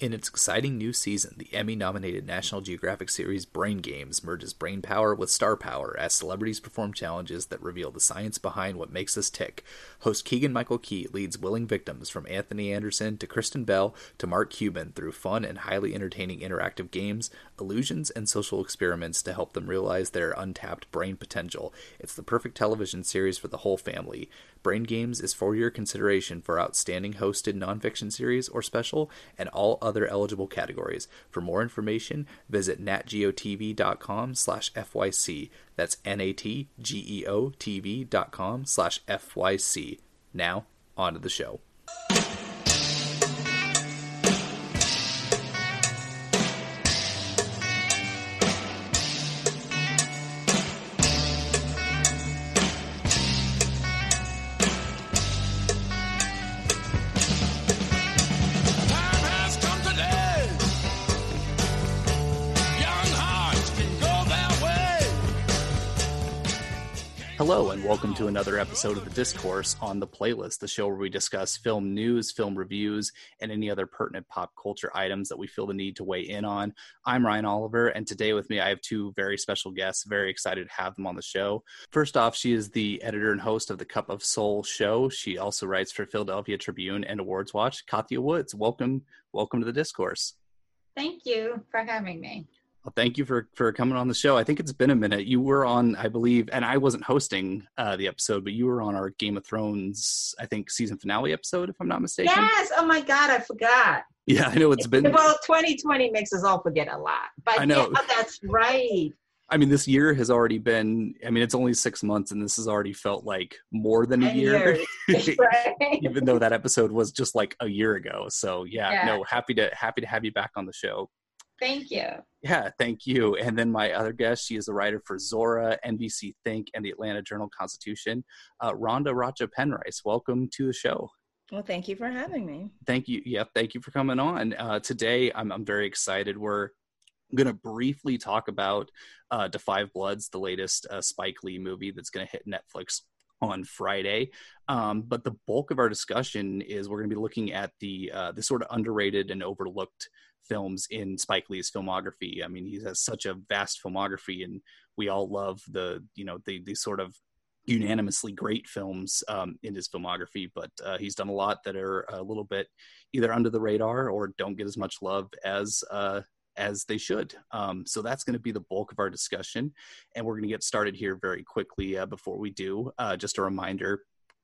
In its exciting new season, the Emmy nominated National Geographic series Brain Games merges brain power with star power as celebrities perform challenges that reveal the science behind what makes us tick. Host Keegan Michael Key leads willing victims from Anthony Anderson to Kristen Bell to Mark Cuban through fun and highly entertaining interactive games, illusions, and social experiments to help them realize their untapped brain potential. It's the perfect television series for the whole family. Brain Games is for your consideration for outstanding hosted nonfiction series or special and all other eligible categories. For more information, visit natgeotv.com slash FYC. That's N-A-T-G-E-O-T-V dot com slash FYC. Now, on to the show. Welcome to another episode of The Discourse on the Playlist, the show where we discuss film news, film reviews, and any other pertinent pop culture items that we feel the need to weigh in on. I'm Ryan Oliver, and today with me I have two very special guests. Very excited to have them on the show. First off, she is the editor and host of the Cup of Soul show. She also writes for Philadelphia Tribune and Awards Watch. Kathia Woods, welcome, welcome to The Discourse. Thank you for having me. Well, thank you for for coming on the show. I think it's been a minute. You were on, I believe, and I wasn't hosting uh, the episode, but you were on our Game of Thrones, I think, season finale episode, if I'm not mistaken. Yes. Oh my God, I forgot. Yeah, I know it's been. Well, 2020 makes us all forget a lot. But I know. yeah, that's right. I mean, this year has already been. I mean, it's only six months, and this has already felt like more than a year. right. Even though that episode was just like a year ago. So yeah, Yeah. no, happy to happy to have you back on the show. Thank you. Yeah, thank you. And then my other guest, she is a writer for Zora, NBC Think, and the Atlanta Journal Constitution. Uh, Ronda Racha Penrice, welcome to the show. Well, thank you for having me. Thank you. Yeah, thank you for coming on. Uh, today, I'm, I'm very excited. We're going to briefly talk about uh, Da Five Bloods, the latest uh, Spike Lee movie that's going to hit Netflix on Friday. Um, but the bulk of our discussion is we're going to be looking at the uh, the sort of underrated and overlooked films in Spike Lee's filmography. I mean, he has such a vast filmography, and we all love the you know the the sort of unanimously great films um, in his filmography. But uh, he's done a lot that are a little bit either under the radar or don't get as much love as uh, as they should. Um, so that's going to be the bulk of our discussion, and we're going to get started here very quickly. Uh, before we do, uh, just a reminder.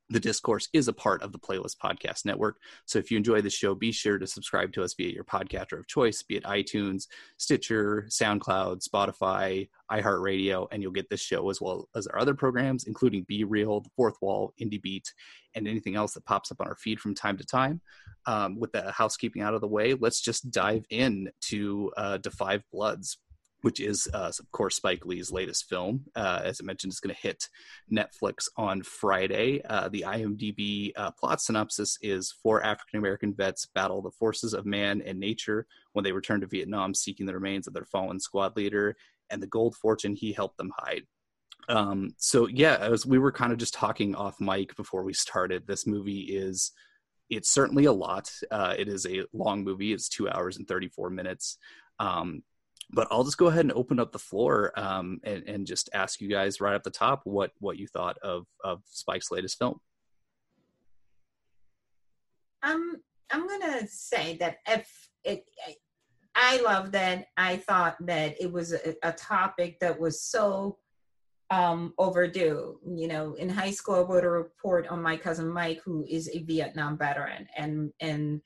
The Discourse is a part of the Playlist Podcast Network. So if you enjoy the show, be sure to subscribe to us via your podcaster of choice, be it iTunes, Stitcher, SoundCloud, Spotify, iHeartRadio, and you'll get this show as well as our other programs, including Be Reel, The Fourth Wall, Indie Beat, and anything else that pops up on our feed from time to time. Um, with the housekeeping out of the way, let's just dive in to uh, Da Bloods, which is, uh, of course, Spike Lee's latest film. Uh, as I mentioned, it's going to hit Netflix on Friday. Uh, the IMDb uh, plot synopsis is four African American vets battle the forces of man and nature when they return to Vietnam seeking the remains of their fallen squad leader and the gold fortune he helped them hide. Um, so yeah, as we were kind of just talking off mic before we started, this movie is it's certainly a lot. Uh, it is a long movie. It's two hours and 34 minutes. Um, but I'll just go ahead and open up the floor um, and, and just ask you guys right at the top what what you thought of of Spike's latest film. I'm I'm gonna say that if it, I love that. I thought that it was a, a topic that was so um, overdue. You know, in high school, I wrote a report on my cousin Mike, who is a Vietnam veteran, and and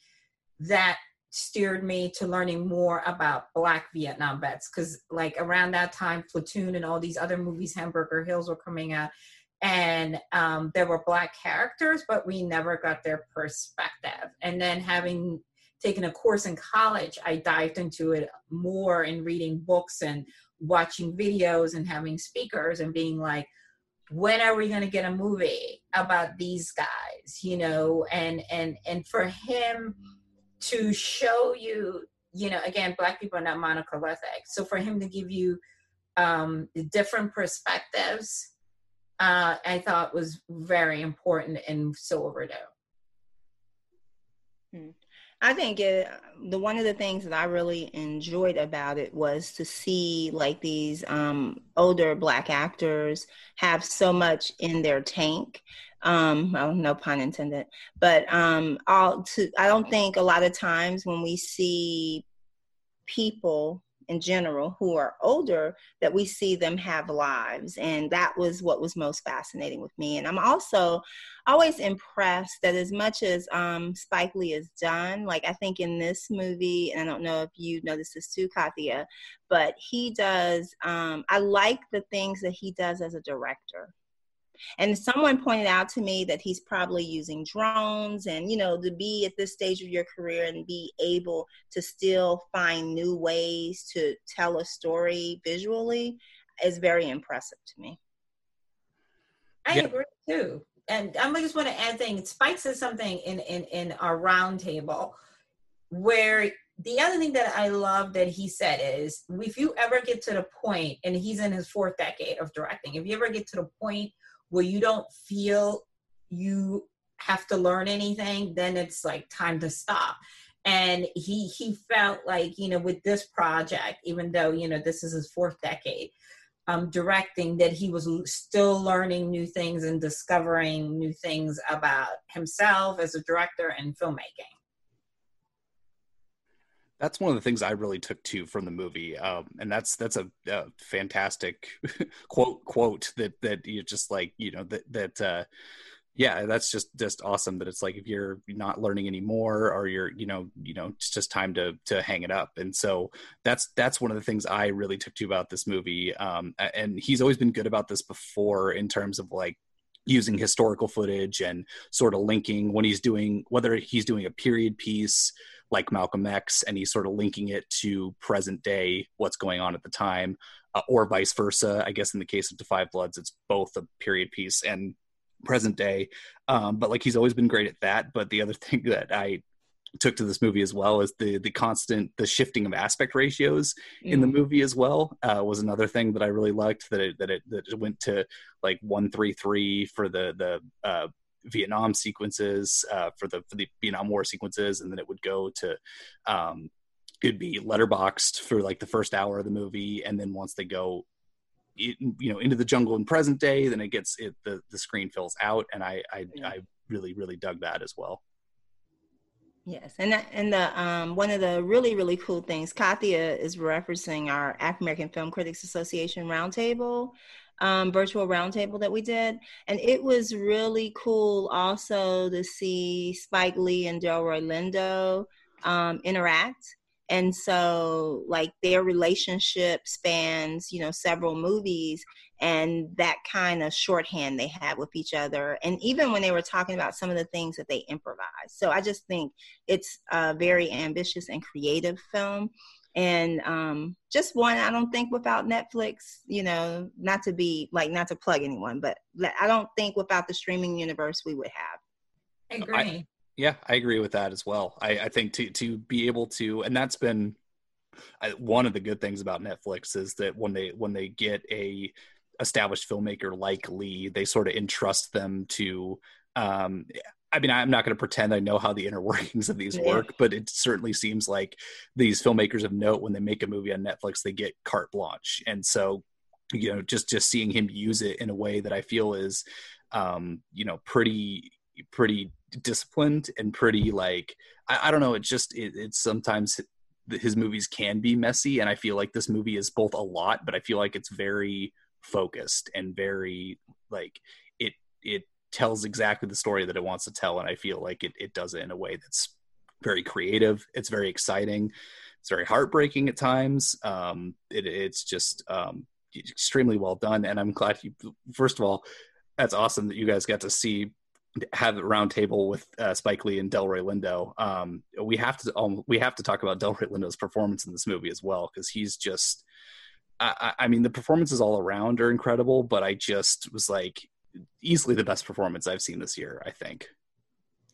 that steered me to learning more about Black Vietnam vets. Because like around that time, Platoon and all these other movies, Hamburger Hills, were coming out, and um, there were Black characters, but we never got their perspective. And then having taken a course in college, I dived into it more in reading books and watching videos and having speakers and being like, when are we going to get a movie about these guys you know and and and for him to show you you know again black people are not monolithic so for him to give you um different perspectives uh i thought was very important and so overdue I think it, the one of the things that I really enjoyed about it was to see like these um, older black actors have so much in their tank. Um, well, no pun intended, but um, all to, I don't think a lot of times when we see people in general who are older that we see them have lives. And that was what was most fascinating with me. And i'm also always impressed that as much as um, spike lee is done like i think in this movie and i don't know if you noticed this too kathia but he does um, i like the things that he does as a director and someone pointed out to me that he's probably using drones and, you know, to be at this stage of your career and be able to still find new ways to tell a story visually is very impressive to me. I Yeah. agree too. And I just want to add things. Spike said something in, in, in our roundtable where the other thing that I love that he said is if you ever get to the point, and he's in his fourth decade of directing, if you ever get to the point where you don't feel you have to learn anything, then it's like time to stop. And he he felt like, you know, with this project, even though, you know, this is his fourth decade, um, directing that he was still learning new things and discovering new things about himself as a director and filmmaking. That's one of the things I really took to from the movie, um, and that's that's a, a fantastic quote quote that that you just like you know that that uh, yeah that's just just awesome that it's like if you're not learning anymore or you're you know you know it's just time to to hang it up and so that's that's one of the things I really took to about this movie um, and he's always been good about this before in terms of like using historical footage and sort of linking when he's doing whether he's doing a period piece like Malcolm X and he's sort of linking it to present day, what's going on at the time, uh, or vice versa. I guess in the case of Five Bloods, it's both a period piece and present day. Um, but like he's always been great at that. But the other thing that I took to this movie as well is the the constant the shifting of aspect ratios in the movie as well uh, was another thing that I really liked that it that it that it went to like one three three for the the uh, Vietnam sequences uh, for the for the Vietnam War sequences, and then it would go to um, it'd be letterboxed for like the first hour of the movie, and then once they go you know into the jungle in present day, then it gets it the the screen fills out, and I I. I really really dug that as well. Yes, and that, and the um, one of the really really cool things, Kathia is referencing our African American Film Critics Association roundtable, um, virtual roundtable that we did, and it was really cool also to see Spike Lee and Delroy Lindo um, interact, and so like their relationship spans you know several movies, and that kind of shorthand they had with each other, and even when they were talking about some of the things that they improvised. So I just think it's a very ambitious and creative film and um, just one i don't think without netflix you know not to be like not to plug anyone but i don't think without the streaming universe we would have I agree. Yeah, I agree with that as well. I, I think to to be able to, and that's been I, one of the good things about Netflix is that when they when they get a established filmmaker like Lee, they sort of entrust them to. Um, I mean, I'm not going to pretend I know how the inner workings of these work, but it certainly seems like these filmmakers of note, when they make a movie on Netflix, they get carte blanche, and so you know, just just seeing him use it in a way that I feel is, um, you know, pretty pretty disciplined and pretty like I, I don't know. It just it, it's sometimes his movies can be messy, and I feel like this movie is both a lot, but I feel like it's very focused and very like it it tells exactly the story that it wants to tell, and I feel like it it does it in a way that's very creative. It's very exciting. It's very heartbreaking at times. Um, it, it's just um, extremely well done, and I'm glad you. First of all, that's awesome that you guys got to see have a round table with uh, Spike Lee and Delroy Lindo, um, we have to um, we have to talk about Delroy Lindo's performance in this movie as well because he's just. I, I mean, the performances all around are incredible, but I just was like easily the best performance I've seen this year. I think.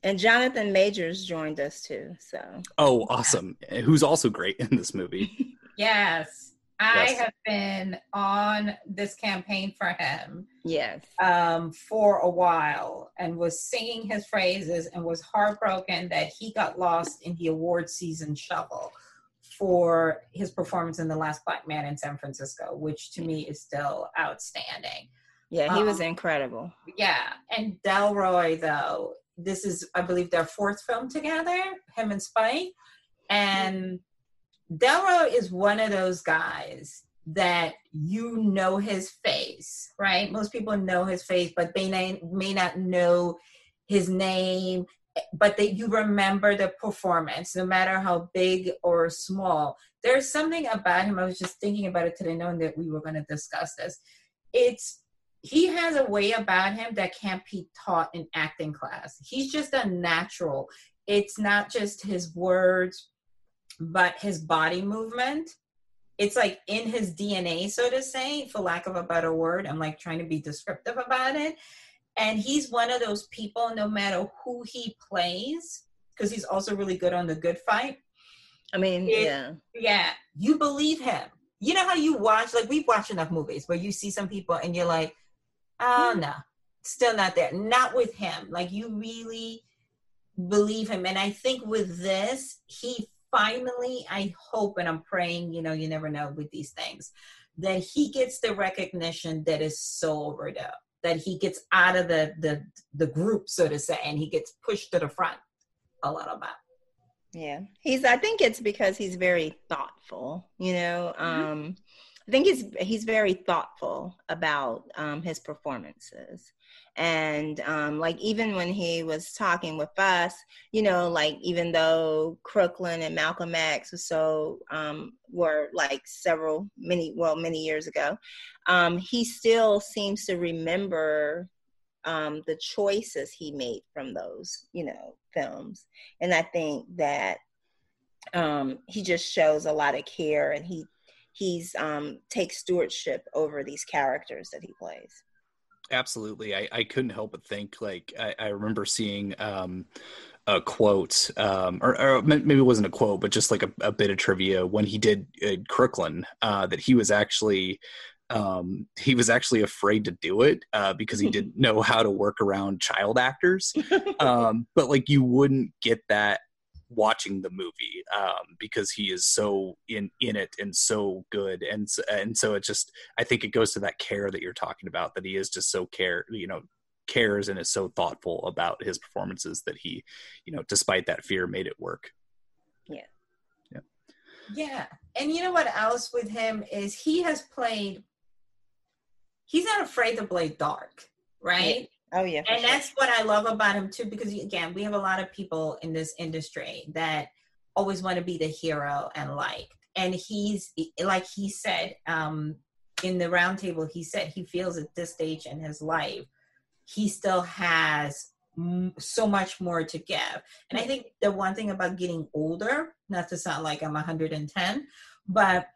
And Jonathan Majors joined us too. So. Oh, awesome! Who's also great in this movie. Yes. I Yes. have been on this campaign for him Yes. um, for a while and was singing his phrases and was heartbroken that he got lost in the award season shuffle for his performance in The Last Black Man in San Francisco, which to me is still outstanding. Yeah, he was Um, incredible. Yeah, and Delroy though, this is I believe their fourth film together, him and Spike, and Delroy is one of those guys that you know his face, right? Most people know his face, but they may, may not know his name, but that you remember the performance, no matter how big or small. There's something about him. I was just thinking about it today, knowing that we were going to discuss this. It's he has a way about him that can't be taught in acting class. He's just a natural. It's not just his words, but his body movement. It's like in his DNA, so to say, for lack of a better word. I'm like trying to be descriptive about it. And he's one of those people, no matter who he plays, because he's also really good on the good fight. I mean, it- yeah. Yeah, you believe him. You know how you watch, like we've watched enough movies where you see some people and you're like, oh no, still not there. Not with him. Like you really believe him. And I think with this, he finally, I hope and I'm praying, you know, you never know with these things, that he gets the recognition that is so overdue. That he gets out of the the the group, so to say, and he gets pushed to the front a little bit. Yeah. He's I think it's because he's very thoughtful, you know. Um I think he's he's very thoughtful about um his performances. And um like even when he was talking with us, you know, like even though Crooklyn and Malcolm X was so um were like several many well many years ago, um he still seems to remember um, the choices he made from those, you know, films. And I think that um, he just shows a lot of care, and he he's um, takes stewardship over these characters that he plays. Absolutely. I, I couldn't help but think like I, I remember seeing um, a quote, um, or, or maybe it wasn't a quote, but just like a, a bit of trivia when he did uh, Crooklyn, uh, that he was actually um, he was actually afraid to do it uh, because he didn't know how to work around child actors. um, but like you wouldn't get that watching the movie um, because he is so in in it and so good and so, and so it just I think it goes to that care that you're talking about that he is just so care you know cares and is so thoughtful about his performances that he you know despite that fear made it work Yeah. Yeah. Yeah. And you know what else with him is he has played he's not afraid to play dark, right? Oh yeah, And sure. that's what I love about him too, because again, we have a lot of people in this industry that always want to be the hero and like, and he's like he said um, in the roundtable, he said he feels at this stage in his life, he still has m- so much more to give. And I think the one thing about getting older, not to sound like I'm 110, but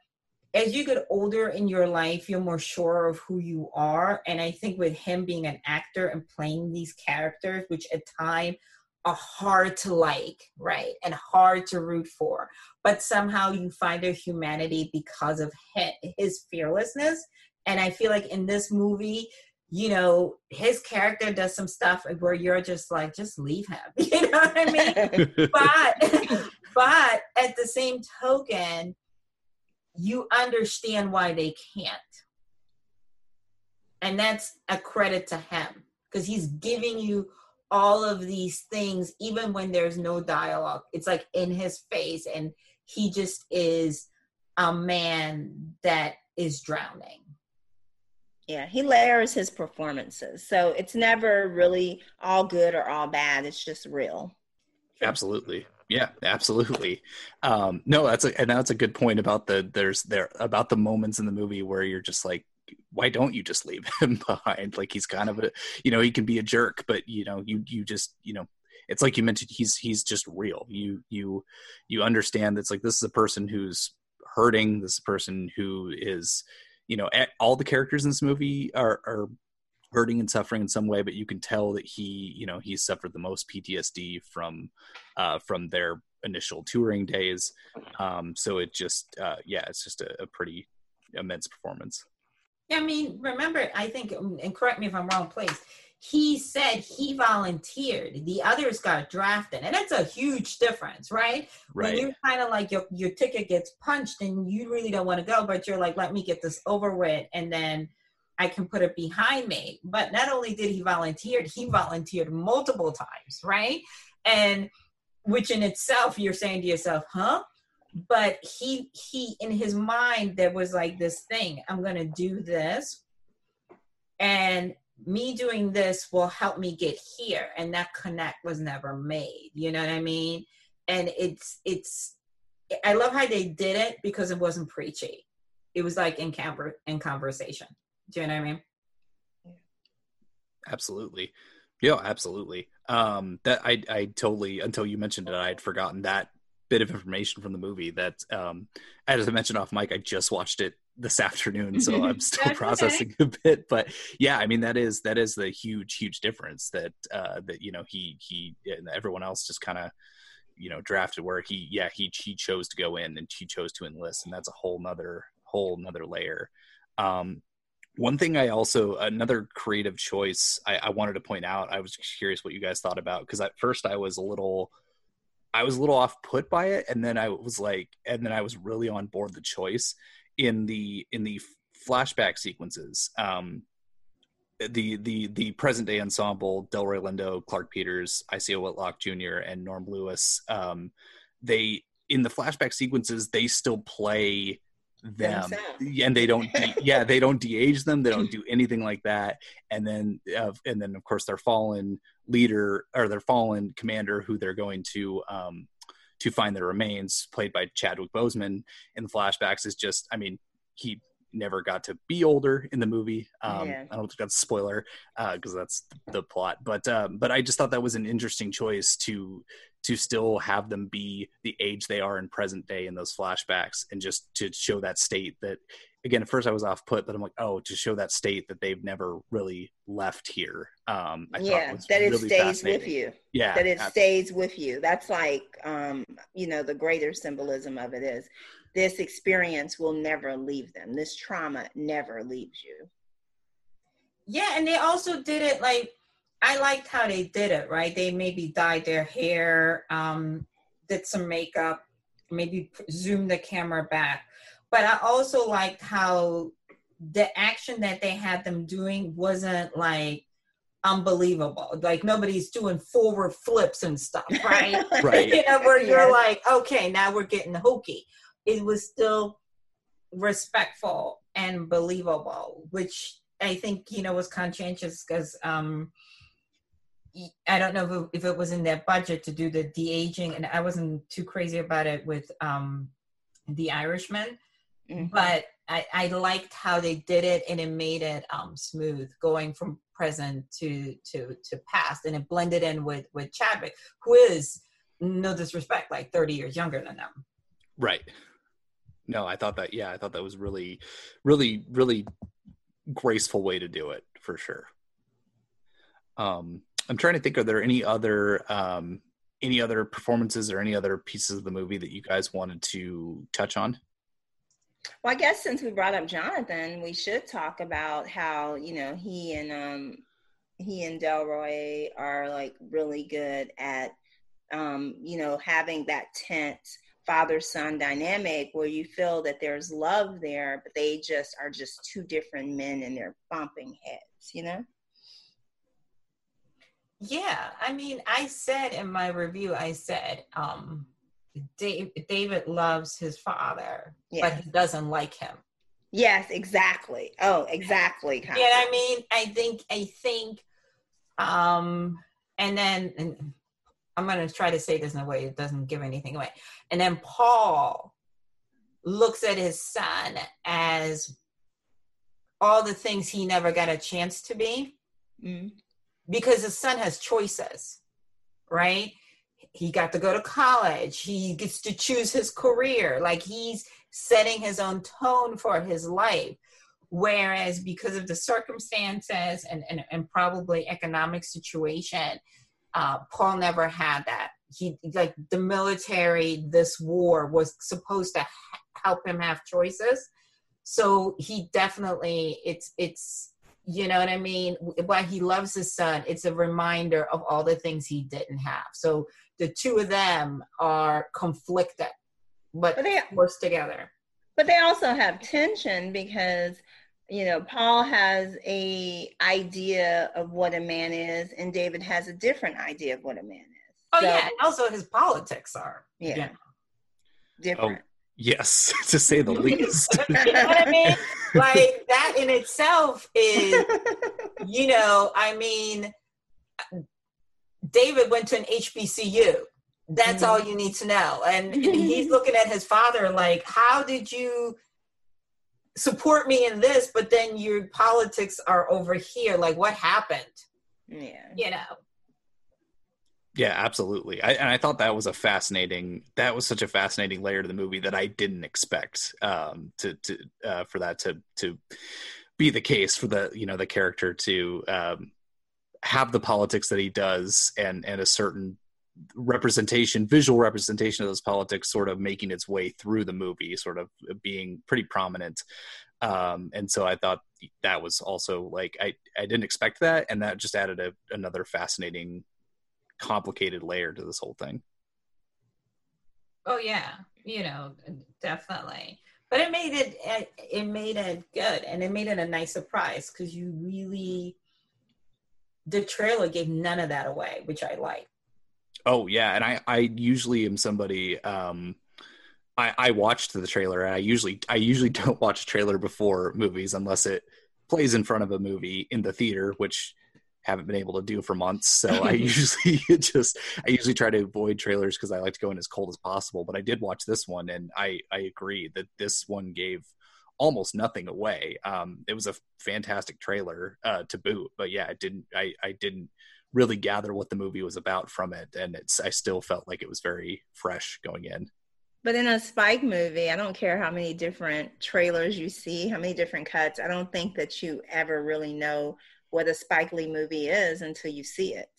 as you get older in your life, you're more sure of who you are. And I think with him being an actor and playing these characters, which at time are hard to like, right? And hard to root for, but somehow you find their humanity because of his fearlessness. And I feel like in this movie, you know, his character does some stuff where you're just like, just leave him. You know what I mean? but but at the same token you understand why they can't. And that's a credit to him because he's giving you all of these things even when there's no dialogue. It's like in his face and he just is a man that is drowning. Yeah, he layers his performances, so it's never really all good or all bad. It's just real. absolutely yeah absolutely um no that's a and that's a good point about the there's there about the moments in the movie where you're just like why don't you just leave him behind? Like he's kind of a, you know, he can be a jerk, but you know, you you just you know, it's like you mentioned, he's he's just real. You you you understand that's like this is a person who's hurting. This person who is, you know, all the characters in this movie are are hurting and suffering in some way, but you can tell that he, you know, he suffered the most PTSD from uh, from their initial touring days. Um, so it just, uh, yeah, it's just a, a pretty immense performance. Yeah, I mean, remember, I think, um, and correct me if I'm wrong, please. He said he volunteered. The others got drafted, and that's a huge difference, right? Right. When you're kind of like your your ticket gets punched, and you really don't want to go, but you're like, let me get this over with, and then I can put it behind me. But not only did he volunteer, he volunteered multiple times, right? And which in itself, you're saying to yourself, huh? But he he in his mind there was like this thing, I'm gonna do this, and me doing this will help me get here. And that connect was never made. You know what I mean? And it's it's I love how they did it because it wasn't preachy. It was like in conver- in conversation. Do you know what I mean? Absolutely. Yeah, absolutely. Um, that I I totally until you mentioned it, I had forgotten that bit of information from the movie. That um, as I mentioned off mic, I just watched it this afternoon, so I'm still processing okay. a bit. But yeah, I mean that is that is the huge huge difference that uh, that you know he he and everyone else just kind of you know drafted where he yeah he he chose to go in and he chose to enlist, and that's a whole nother whole nother layer. Um, one thing I also another creative choice I, I wanted to point out. I was curious what you guys thought about because at first I was a little, I was a little off put by it, and then I was like, and then I was really on board the choice in the in the flashback sequences. Um, the the the present day ensemble Delroy Lindo, Clarke Peters, Isaiah Whitlock Jr., and Norm Lewis. Um, they in the flashback sequences they still play them and they don't yeah they don't de-age them they don't do anything like that and then uh, and then of course their fallen leader or their fallen commander who they're going to um to find their remains played by chadwick boseman in the flashbacks is just i mean he never got to be older in the movie. Um, yeah. I don't think that's a spoiler uh, because uh, that's the plot, but um, but I just thought that was an interesting choice to to still have them be the age they are in present day in those flashbacks and just to show that state that again at first i was off put but i'm like oh to show that state that they've never really left here um I yeah that it really stays with you. Yeah that it stays with you. That's like um you know the greater symbolism of it is this experience will never leave them. This trauma never leaves you. Yeah and they also did it like I liked how they did it, right? They maybe dyed their hair, um, did some makeup, maybe zoomed the camera back. But I also liked how the action that they had them doing wasn't like unbelievable. Like nobody's doing forward flips and stuff, right? right. you know, where you're like, okay, now we're getting hokey. It was still respectful and believable, which I think, you know, was conscientious because um I don't know if it, was in their budget to do the de aging, and I wasn't too crazy about it with um, the Irishman, mm-hmm. but I, I, liked how they did it, and it made it um, smooth going from present to to to past, and it blended in with with Chadwick, who is no disrespect, like thirty years younger than them. Right. No, I thought that. Yeah, I thought that was really, really, really graceful way to do it for sure. Um, I'm trying to think. Are there any other um, any other performances or any other pieces of the movie that you guys wanted to touch on? Well, I guess since we brought up Jonathan, we should talk about how you know he and um, he and Delroy are like really good at um, you know having that tense father son dynamic where you feel that there's love there, but they just are just two different men and they're bumping heads, you know. Yeah, I mean, I said in my review, I said, um, Dave, David loves his father, yeah. but he doesn't like him. Yes, exactly. Oh, exactly. Yeah, I mean, I think, I think, um, and then and I'm going to try to say this in a way that doesn't give anything away. And then Paul looks at his son as all the things he never got a chance to be Mm. Because his son has choices, right? He got to go to college. He gets to choose his career. Like he's setting his own tone for his life. Whereas because of the circumstances and, and, and probably economic situation, uh, Paul never had that. He like the military, this war was supposed to help him have choices. So he definitely, it's it's you know what I mean. While he loves his son, it's a reminder of all the things he didn't have. So the two of them are conflicted, but But they forced together. but they also have tension because you know Paul has a idea of what a man is, and David has a different idea of what a man is. Oh So, yeah, and also his politics are. yeah, Yeah. different. Yes, to say the least. you know what I mean? Like that in itself is, you know, I mean, David went to an HBCU. That's Mhm. all you need to know. And he's looking at his father like, how did you support me in this, but then your politics are over here? Like, what happened? yeah. You know? Yeah, absolutely. I, and I thought that was a fascinating. That was such a fascinating layer to the movie that I didn't expect um, to to uh, for that to to be the case for the you know the character to um, have the politics that he does and and a certain representation visual representation of those politics sort of making its way through the movie sort of being pretty prominent um and so i thought that was also like i i didn't expect that and that just added a, another fascinating complicated layer to this whole thing. Oh yeah, you know, definitely. But it made it it made it good and it made it a nice surprise because you really the trailer gave none of that away, which I like. Oh yeah, and I I usually am somebody um I I watched the trailer and I usually I usually don't watch a trailer before movies unless it plays in front of a movie in the theater, which haven't been able to do for months. So I usually just I usually try to avoid trailers because I like to go in as cold as possible. But I did watch this one, and I I agree that this one gave almost nothing away. Um, it was a fantastic trailer uh, to boot, but yeah, it didn't. I I didn't really gather what the movie was about from it, and it's I still felt like it was very fresh going in. But in a Spike movie, I don't care how many different trailers you see, how many different cuts. I don't think that you ever really know what a Spike Lee movie is until you see it.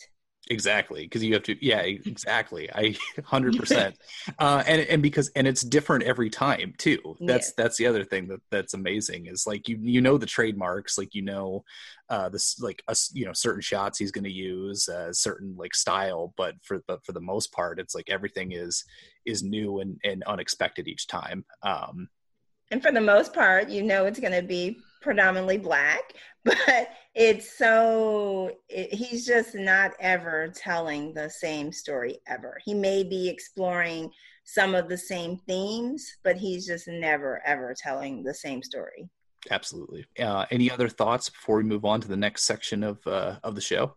Exactly, because you have to. Yeah, exactly. I hundred percent. Uh, and and because and it's different every time too. That's Yeah. that's the other thing that that's amazing is like you you know the trademarks, like you know, uh, this like a, you know certain shots he's going to use, uh, certain like style, but for but for the most part, it's like everything is is new and and unexpected each time. Um, And for the most part, you know it's going to be predominantly black, but it's so, it, he's just not ever telling the same story ever. He may be exploring some of the same themes, but he's just never ever telling the same story. absolutely. Uh, any other thoughts before we move on to the next section of uh, of the show?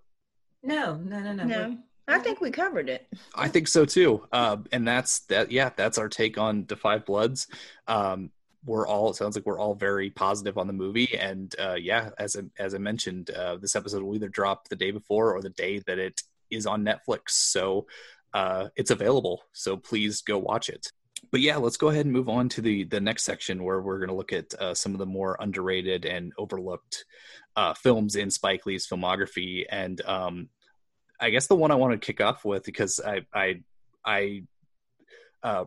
No, no, no, no. No, I think we covered it. I think so too. Uh, and that's that. Yeah, that's our take on the Five Bloods. Um, we're all. It sounds like we're all very positive on the movie. And uh, yeah, as I, as I mentioned, uh, this episode will either drop the day before or the day that it is on Netflix. So uh, it's available. So please go watch it. But yeah, let's go ahead and move on to the the next section where we're going to look at uh, some of the more underrated and overlooked uh, films in Spike Lee's filmography. And um, I guess the one I want to kick off with because I I I uh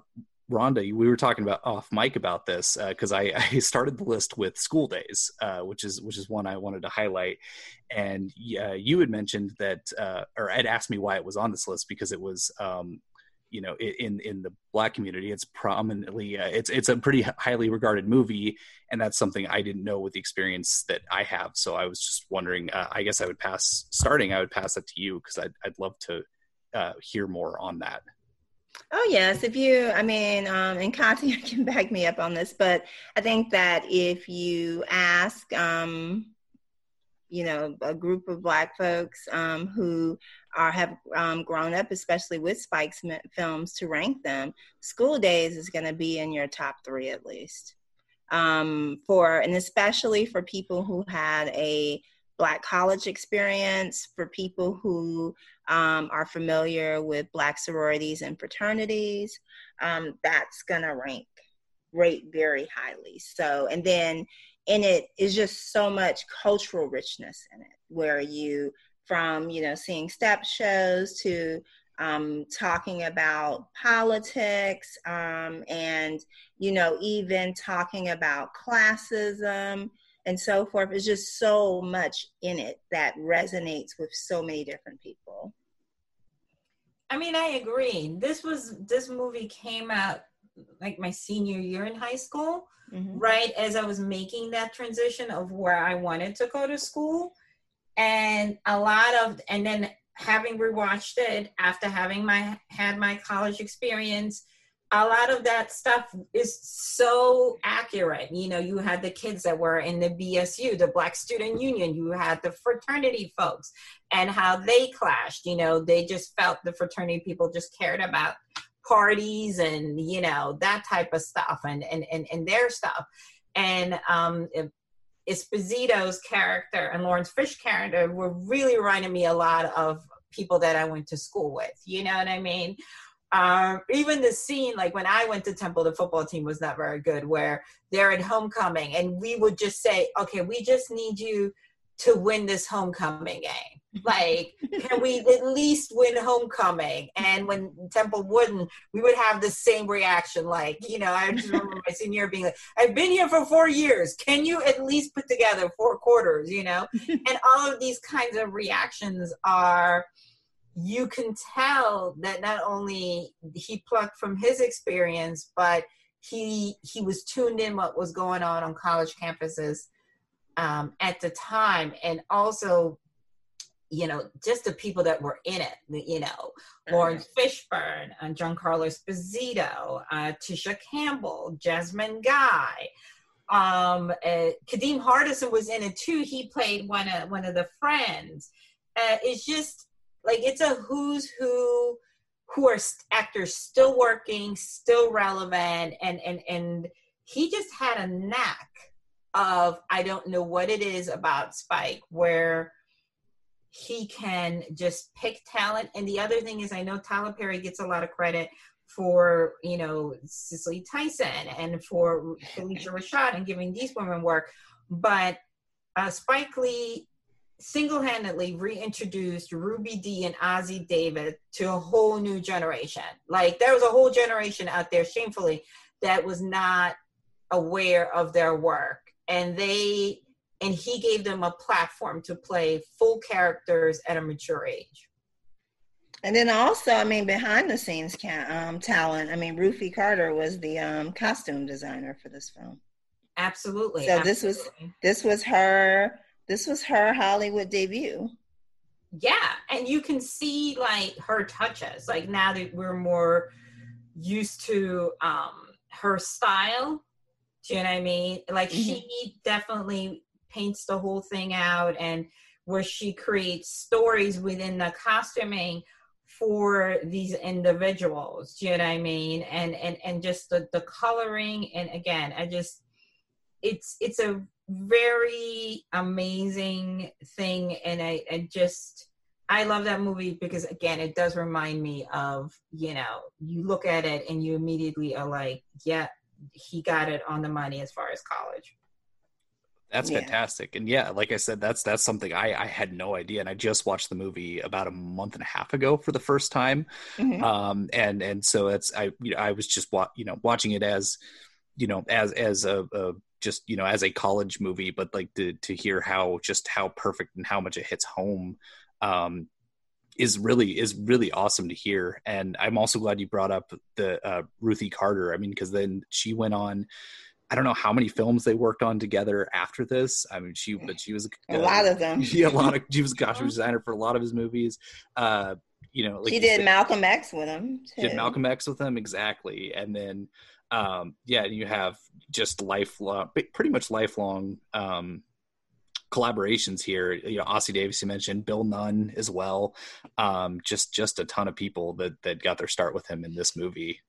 Ronda, we were talking about off mic about this because I, I started the list with School Daze, uh, which is which is one I wanted to highlight, and uh, you had mentioned that, uh, or had asked me why it was on this list because it was, um, you know, in in the Black community, it's prominently uh, it's it's a pretty highly regarded movie, and that's something I didn't know with the experience that I have. So I was just wondering. Uh, I guess I would pass starting. I would pass that to you because I'd I'd love to uh, hear more on that. Oh yes, if you, I mean, um, and Kathia can back me up on this, but I think that if you ask, um, you know, a group of Black folks um, who are have um, grown up, especially with Spike's films, to rank them, School Daze is going to be in your top three at least. um, for, and especially for people who had a Black college experience, for people who um, are familiar with Black sororities and fraternities, um, that's going to rank rate very highly. So, and then in it is just so much cultural richness in it, where you, from, you know, seeing step shows to um, talking about politics um, and, you know, even talking about classism and so forth. It's just so much in it that resonates with so many different people. I mean, I agree. This was this movie came out like my senior year in high school, mm-hmm. right as I was making that transition of where I wanted to go to school. And a lot of and then having rewatched it after having my had my college experience a lot of that stuff is so accurate. You know, you had the kids that were in the BSU, the Black Student Union, you had the fraternity folks and how they clashed. You know, they just felt the fraternity people just cared about parties and, you know, that type of stuff and and and, and their stuff. And um Esposito's character and Lawrence Fish character were really reminding me a lot of people that I went to school with. You know what I mean? Um, even the scene like when i went to temple the football team was not very good where they're at homecoming and we would just say okay we just need you to win this homecoming game. Like can we at least win homecoming? And when temple wouldn't we would have the same reaction like you know i just remember my senior year being like i've been here for four years. Can you at least put together four quarters? You know? And all of these kinds of reactions are you can tell that not only he plucked from his experience, but he he was tuned in what was going on on college campuses um, at the time, and also, you know, just the people that were in it. You know, mm-hmm. Laurence Fishburne and Giancarlo Esposito, uh, Tisha Campbell, Jasmine Guy. Um, uh, Kadeem Hardison was in it too. He played one of one of the friends. Uh, it's just like it's a who's who who are actors still working, still relevant, and and and he just had a knack of I don't know what it is about Spike where he can just pick talent. And the other thing is, I know Tyler Perry gets a lot of credit for you know Cicely Tyson and for Phylicia Rashad and giving these women work, but uh, Spike Lee single-handedly reintroduced Ruby Dee and Ossie Davis to a whole new generation. Like there was a whole generation out there, shamefully, that was not aware of their work, and they and he gave them a platform to play full characters at a mature age. And then also, I mean, behind the scenes um, talent. I mean, Ruthie Carter was the um, costume designer for this film. Absolutely. So absolutely. this was this was her this was her Hollywood debut. Yeah, and you can see like her touches. Like now that we're more used to um her style. Do you know what I mean? Like mm-hmm. she definitely paints the whole thing out and where she creates stories within the costuming for these individuals. Do you know what I mean? And and and just the the coloring and again, I just it's it's a very amazing thing and I, I just I love that movie because again it does remind me of, you know, you look at it and you immediately are like, yeah, he got it on the money as far as college. That's yeah. fantastic. And yeah, like I said, that's that's something I, I had no idea. And I just watched the movie about a month and a half ago for the first time. Mm-hmm. Um and and so it's I you know, I was just wa- you know watching it as you know as as a, a just you know as a college movie but like to to hear how just how perfect and how much it hits home um is really is really awesome to hear. And i'm also glad you brought up the uh, ruthie carter. I mean because then she went on i don't know how many films they worked on together after this. I mean she but she was uh, a lot of them. Yeah a lot of she was a costume designer for a lot of his movies. Uh you know like she did said, malcolm x with him too. did malcolm x with him exactly. And then um, yeah, you have just lifelong, pretty much lifelong um, collaborations here. You know, Ossie Davis, you mentioned Bill Nunn as well. Um, just just a ton of people that that got their start with him in this movie.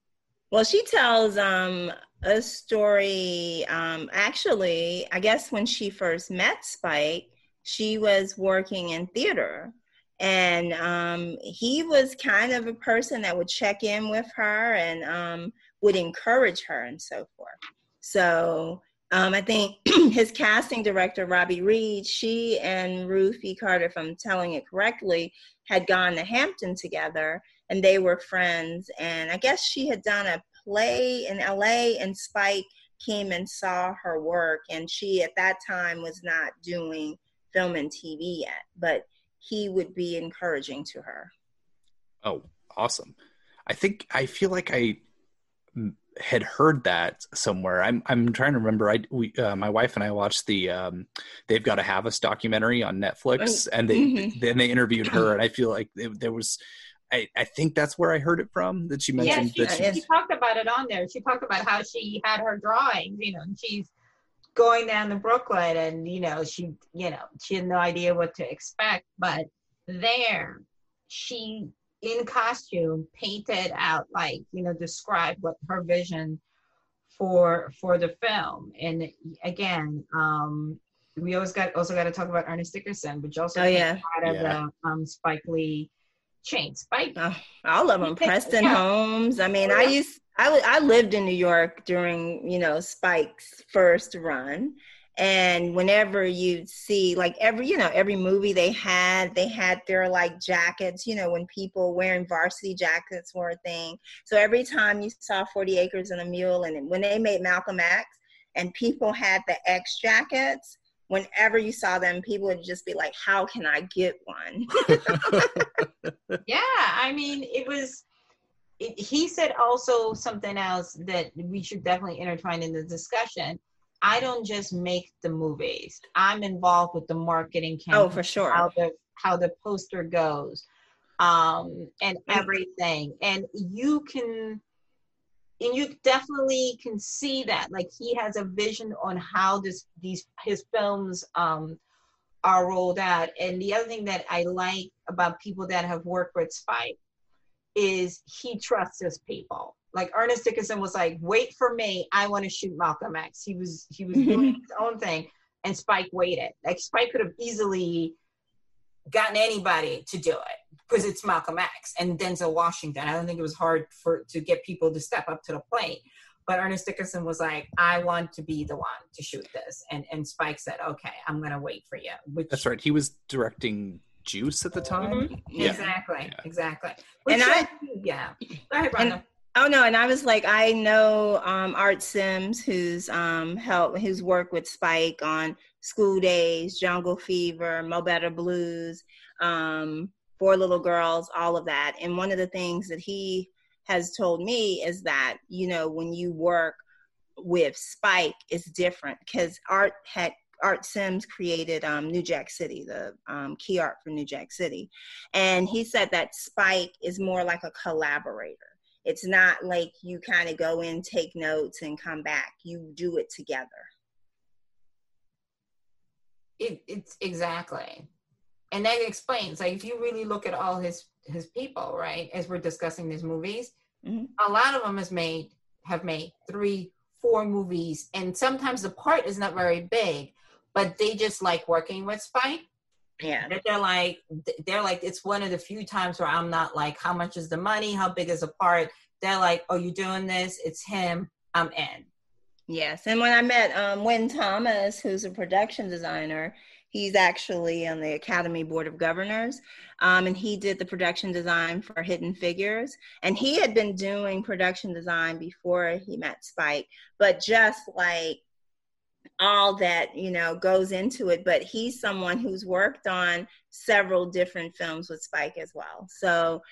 Well, she tells um, a story. Um, actually, I guess when she first met Spike, she was working in theater. And um, he was kind of a person that would check in with her and um, would encourage her and so forth. So um, I think his casting director, Robi Reed, she and Ruth E. Carter, if I'm telling it correctly, had gone to Hampton together and they were friends. And I guess she had done a play in LA and Spike came and saw her work. And she at that time was not doing film and TV yet, but he would be encouraging to her. Oh, awesome. I think I feel like I had heard that somewhere. I'm I'm trying to remember. I we uh, my wife and I watched the um, they've got to have us documentary on Netflix, and they mm-hmm. then they interviewed her, and I feel like it, there was. I, I think that's where I heard it from that she mentioned yeah, she, that she, she talked about it on there. She talked about how she had her drawings, you know, and she's going down to Brooklyn and you know she you know she had no idea what to expect but there she in costume painted out like you know described what her vision for for the film and again um we always got also got to talk about Ernest Dickerson which also oh, yeah. part of yeah. the um Spike Lee chain Spike oh, all of them Preston yeah. Holmes I mean yeah. I used I, I lived in New York during you know Spike's first run and whenever you see like every you know every movie they had they had their like jackets you know when people wearing varsity jackets were a thing. So every time you saw 40 acres and a mule and when they made malcolm x and people had the x jackets whenever you saw them people would just be like how can i get one? Yeah i mean it was it, he said also something else that we should definitely intertwine in the discussion I don't just make the movies. I'm involved with the marketing campaign. Oh, for sure. How the how the poster goes, um, and everything. And you can, and you definitely can see that. Like he has a vision on how this these his films um, are rolled out. And the other thing that I like about people that have worked with Spike is he trusts his people like Ernest Dickerson was like, wait for me, I want to shoot Malcolm X. He was he was doing his own thing, and Spike waited. Like Spike could have easily gotten anybody to do it because it's Malcolm X and Denzel Washington. I don't think it was hard for to get people to step up to the plate. But Ernest Dickerson was like, I want to be the one to shoot this. And and Spike said, Okay, I'm gonna wait for you. Which, That's right. He was directing Juice at the time. Mm-hmm. Yeah. Exactly. Yeah. Exactly. Which and I yeah. Go ahead, Ronda. Oh no, and I was like, I know um, Art Sims, who's um, helped, who's worked with Spike on School Daze, Jungle Fever, Mo Better Blues, um, Four Little Girls, all of that. And one of the things that he has told me is that you know when you work with Spike, it's different because Art had Art Sims created um, New Jack City, the um, key art for New Jack City, and he said that Spike is more like a collaborator it's not like you kind of go in, take notes, and come back. You do it together. It, it's exactly, and that explains. Like if you really look at all his his people, right? As we're discussing these movies, mm-hmm. a lot of them has made have made three, four movies, and sometimes the part is not very big, but they just like working with Spike yeah. They're like they're like it's one of the few times where i'm not like how much is the money? How big is the part? They're like oh you're doing this? It's him. I'm in. Yes. And when i met um Wynn thomas who's a production designer he's actually on the academy board of governors um, and he did the production design for hidden figures. And he had been doing production design before he met spike but just like all that you know goes into it but he's someone who's worked on several different films with spike as well. So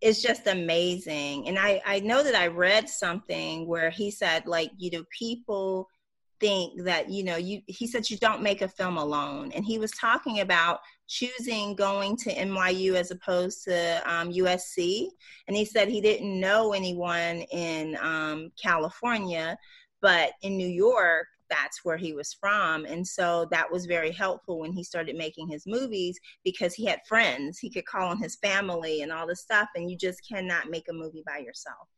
it's just amazing. And i i know that i read something where he said like you know people think that you know you he said you don't make a film alone. And he was talking about choosing going to nyu as opposed to um, usc and he said he didn't know anyone in um, california but in new york that's where he was from. And so that was very helpful when he started making his movies because he had friends. He could call on his family and all this stuff. And you just cannot make a movie by yourself.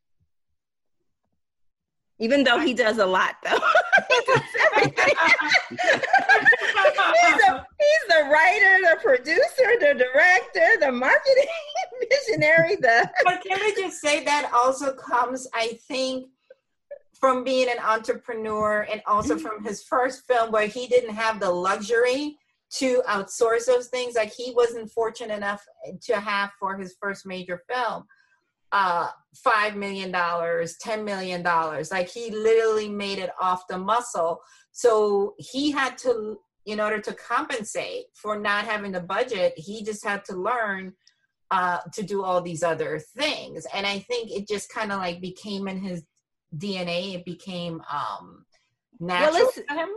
Even though he does a lot, though. he does everything. he's, a, he's the writer, the producer, the director, the marketing visionary, the but can we just say that also comes, I think, from being an entrepreneur and also from his first film where he didn't have the luxury to outsource those things. Like he wasn't fortunate enough to have for his first major film uh five million dollars ten million dollars. Like he literally made it off the muscle. So he had to in order to compensate for not having the budget he just had to learn uh to do all these other things. And i think it just kind of like became in his dna it became um natural him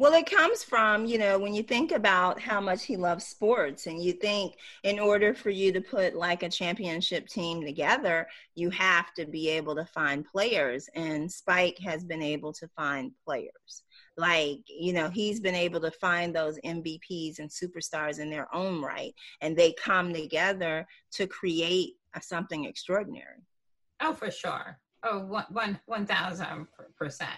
Well, it comes from, you know, when you think about how much he loves sports, and you think in order for you to put like a championship team together, you have to be able to find players. And Spike has been able to find players. Like, you know, he's been able to find those MVPs and superstars in their own right, and they come together to create a, something extraordinary. oh for sure oh one one one thousand percent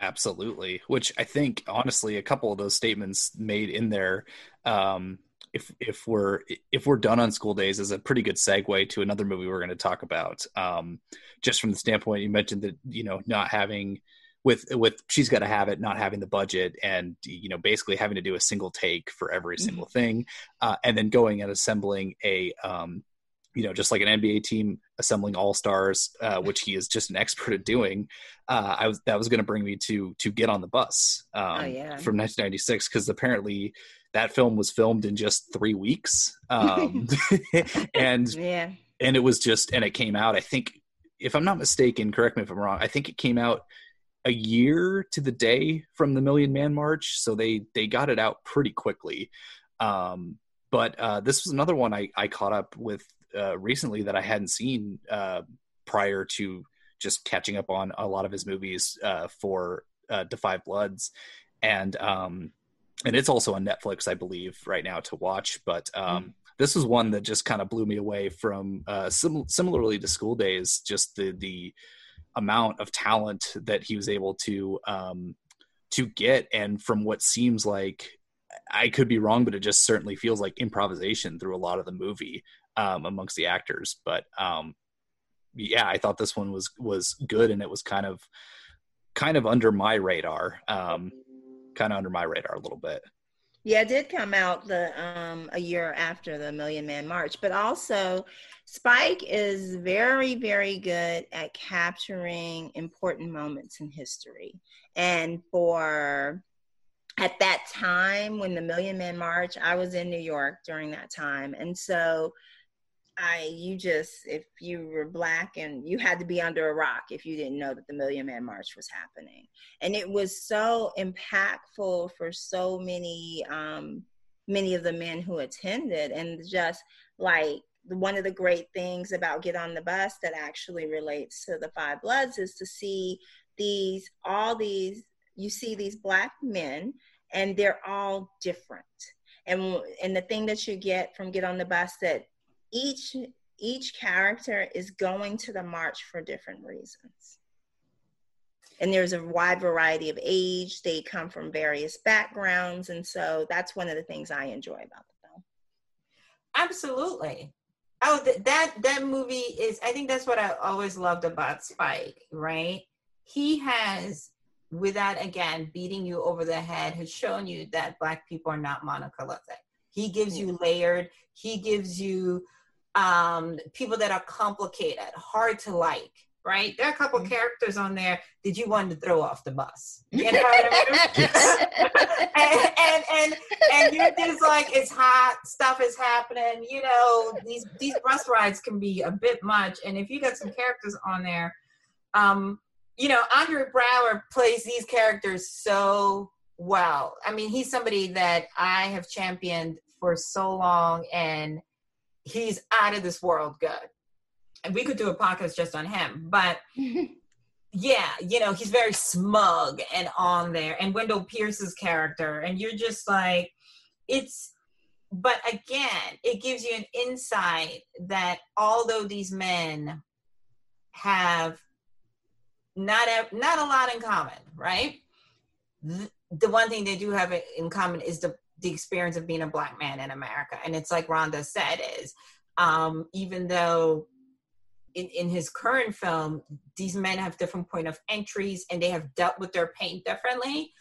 Absolutely. Which I think, honestly, a couple of those statements made in there, um, if if we're if we're done on School Daze, is a pretty good segue to another movie we're going to talk about. Um, just from the standpoint you mentioned that you know not having with with she's got to have it, not having the budget, and you know basically having to do a single take for every single thing, uh, and then going and assembling a um, you know, just like an NBA team assembling all stars, uh, which he is just an expert at doing. Uh, I was that was going to bring me to to get on the bus um, Oh, yeah. from 1996 because apparently that film was filmed in just three weeks, um, and Yeah. and it was just and it came out. I think, if I'm not mistaken, correct me if I'm wrong. I think it came out a year to the day from the Million Man March, so they they got it out pretty quickly. Um, but uh, this was another one I, I caught up with uh, recently that I hadn't seen uh, prior to just catching up on a lot of his movies uh, for uh, Da 5 Bloods, and um, and it's also on Netflix, I believe, right now to watch. But um, this was one that just kind of blew me away from uh, sim- similarly to School Daze, just the the amount of talent that he was able to um, to get, and from what seems like I could be wrong, but it just certainly feels like improvisation through a lot of the movie um, amongst the actors. But um, yeah, I thought this one was was good, and it was kind of kind of under my radar, um, kind of under my radar a little bit. Yeah, it did come out the um, a year after the Million Man March, but also Spike is very, very good at capturing important moments in history. And for at that time when the Million Man March, I was in New York during that time, and so I you just if you were black and you had to be under a rock if you didn't know that the Million Man March was happening, and it was so impactful for so many um, many of the men who attended, and just like one of the great things about Get on the Bus that actually relates to the Five Bloods is to see these all these you see these black men and they're all different. And and the thing that you get from get on the bus that each each character is going to the march for different reasons and there's a wide variety of age they come from various backgrounds and so that's one of the things i enjoy about the film Absolutely. Oh, th- that that movie is. I think that's what I always loved about Spike. Right? He has, without again beating you over the head, has shown you that black people are not monolithic. He gives you layered. He gives you um people that are complicated, hard to like. Right? There are a couple characters on there that you wanted to throw off the bus. You know what I mean? and, and and and you're just like it's hot stuff is happening you know these these bus rides can be a bit much and if you got some characters on there um you know Andre Braugher plays these characters so well i mean he's somebody that i have championed for so long and he's out of this world good and we could do a podcast just on him but yeah, you know, he's very smug and on there, and Wendell Pierce's character, and you're just like, it's, but again, it gives you an insight that although these men have not a, not a lot in common, right? Th- The one thing they do have in common is the the experience of being a black man in America, and it's like Ronda said is um, even though in, in his current film these men have different point of entries and they have dealt with their pain differently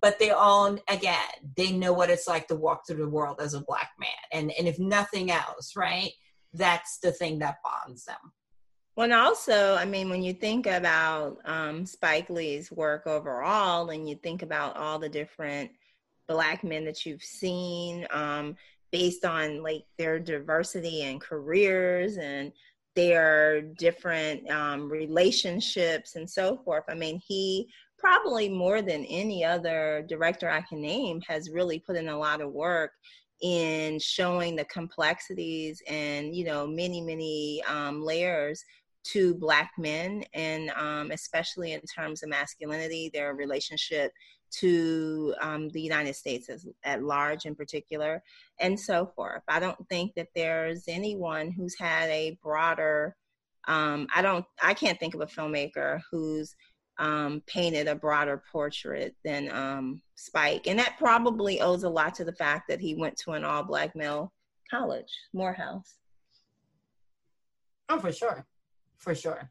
but they all again they know what it's like to walk through the world as a black man. And and if nothing else right that's the thing that bonds them. Well, and also, I mean, when you think about um, Spike Lee's work overall, and you think about all the different black men that you've seen, um, based on like their diversity and careers and their different um, relationships and so forth. I mean, he probably more than any other director I can name has really put in a lot of work in showing the complexities and you know many many um, layers to black men and um, especially in terms of masculinity their relationship to um, the united states as, at large in particular and so forth i don't think that there's anyone who's had a broader um, i don't i can't think of a filmmaker who's um, painted a broader portrait than um, Spike. And that probably owes a lot to the fact that he went to an all black male college, Morehouse. oh for sure for sure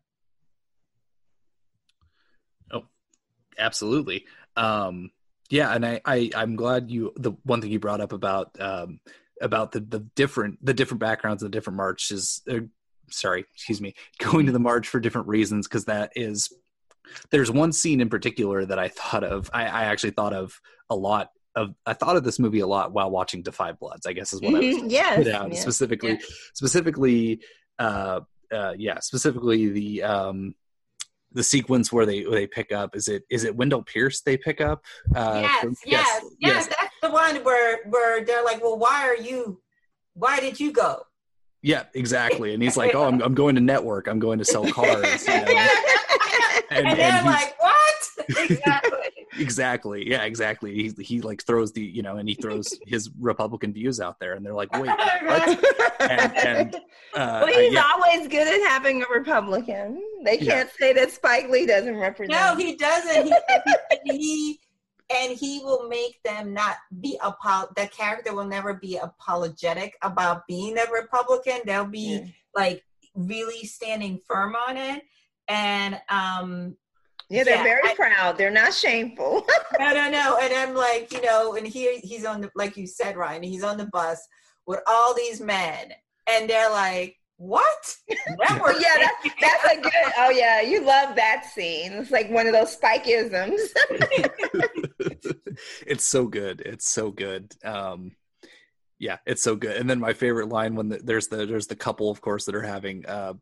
Oh, absolutely um yeah and I, I i'm glad you the one thing you brought up about um about the the different the different backgrounds the different marches uh, sorry excuse me going to the march for different reasons because that is there's one scene in particular that i thought of I, I actually thought of a lot of i thought of this movie a lot while watching Da 5 Bloods i guess is what i was Mhm, yes, yes. specifically specifically uh uh yeah specifically the um the sequence where they they pick up is it is it Wendell Pierce they pick up uh yes, from- yes, yes, That's the one where where they're like, well, why are you? Why did you go? yeah exactly and he's like oh I'm, I'm going to network I'm going to sell cars you know? and, and, they're and like, what? exactly. Exactly yeah exactly he, he like throws the you know and he throws his republican views out there and they're like wait Right. and, and uh, well, he's yeah, always good at having a Republican. They can't say that Spike Lee doesn't represent. No, he doesn't. He, and he and he will make them not be apo- the character will never be apologetic about being a Republican. They'll be Yeah. like really standing firm on it. And um Yeah, they're Yeah, very I- proud. They're not shameful. no no no. And I'm like, you know, and here he's on the like you said, Ryan, he's on the bus with all these men and they're like, What? Network yeah, that, that's a good. Oh yeah, you love that scene. It's like one of those Spikeisms. it's so good it's so good um yeah it's so good and then my favorite line when the, there's the there's the couple of course that are having uh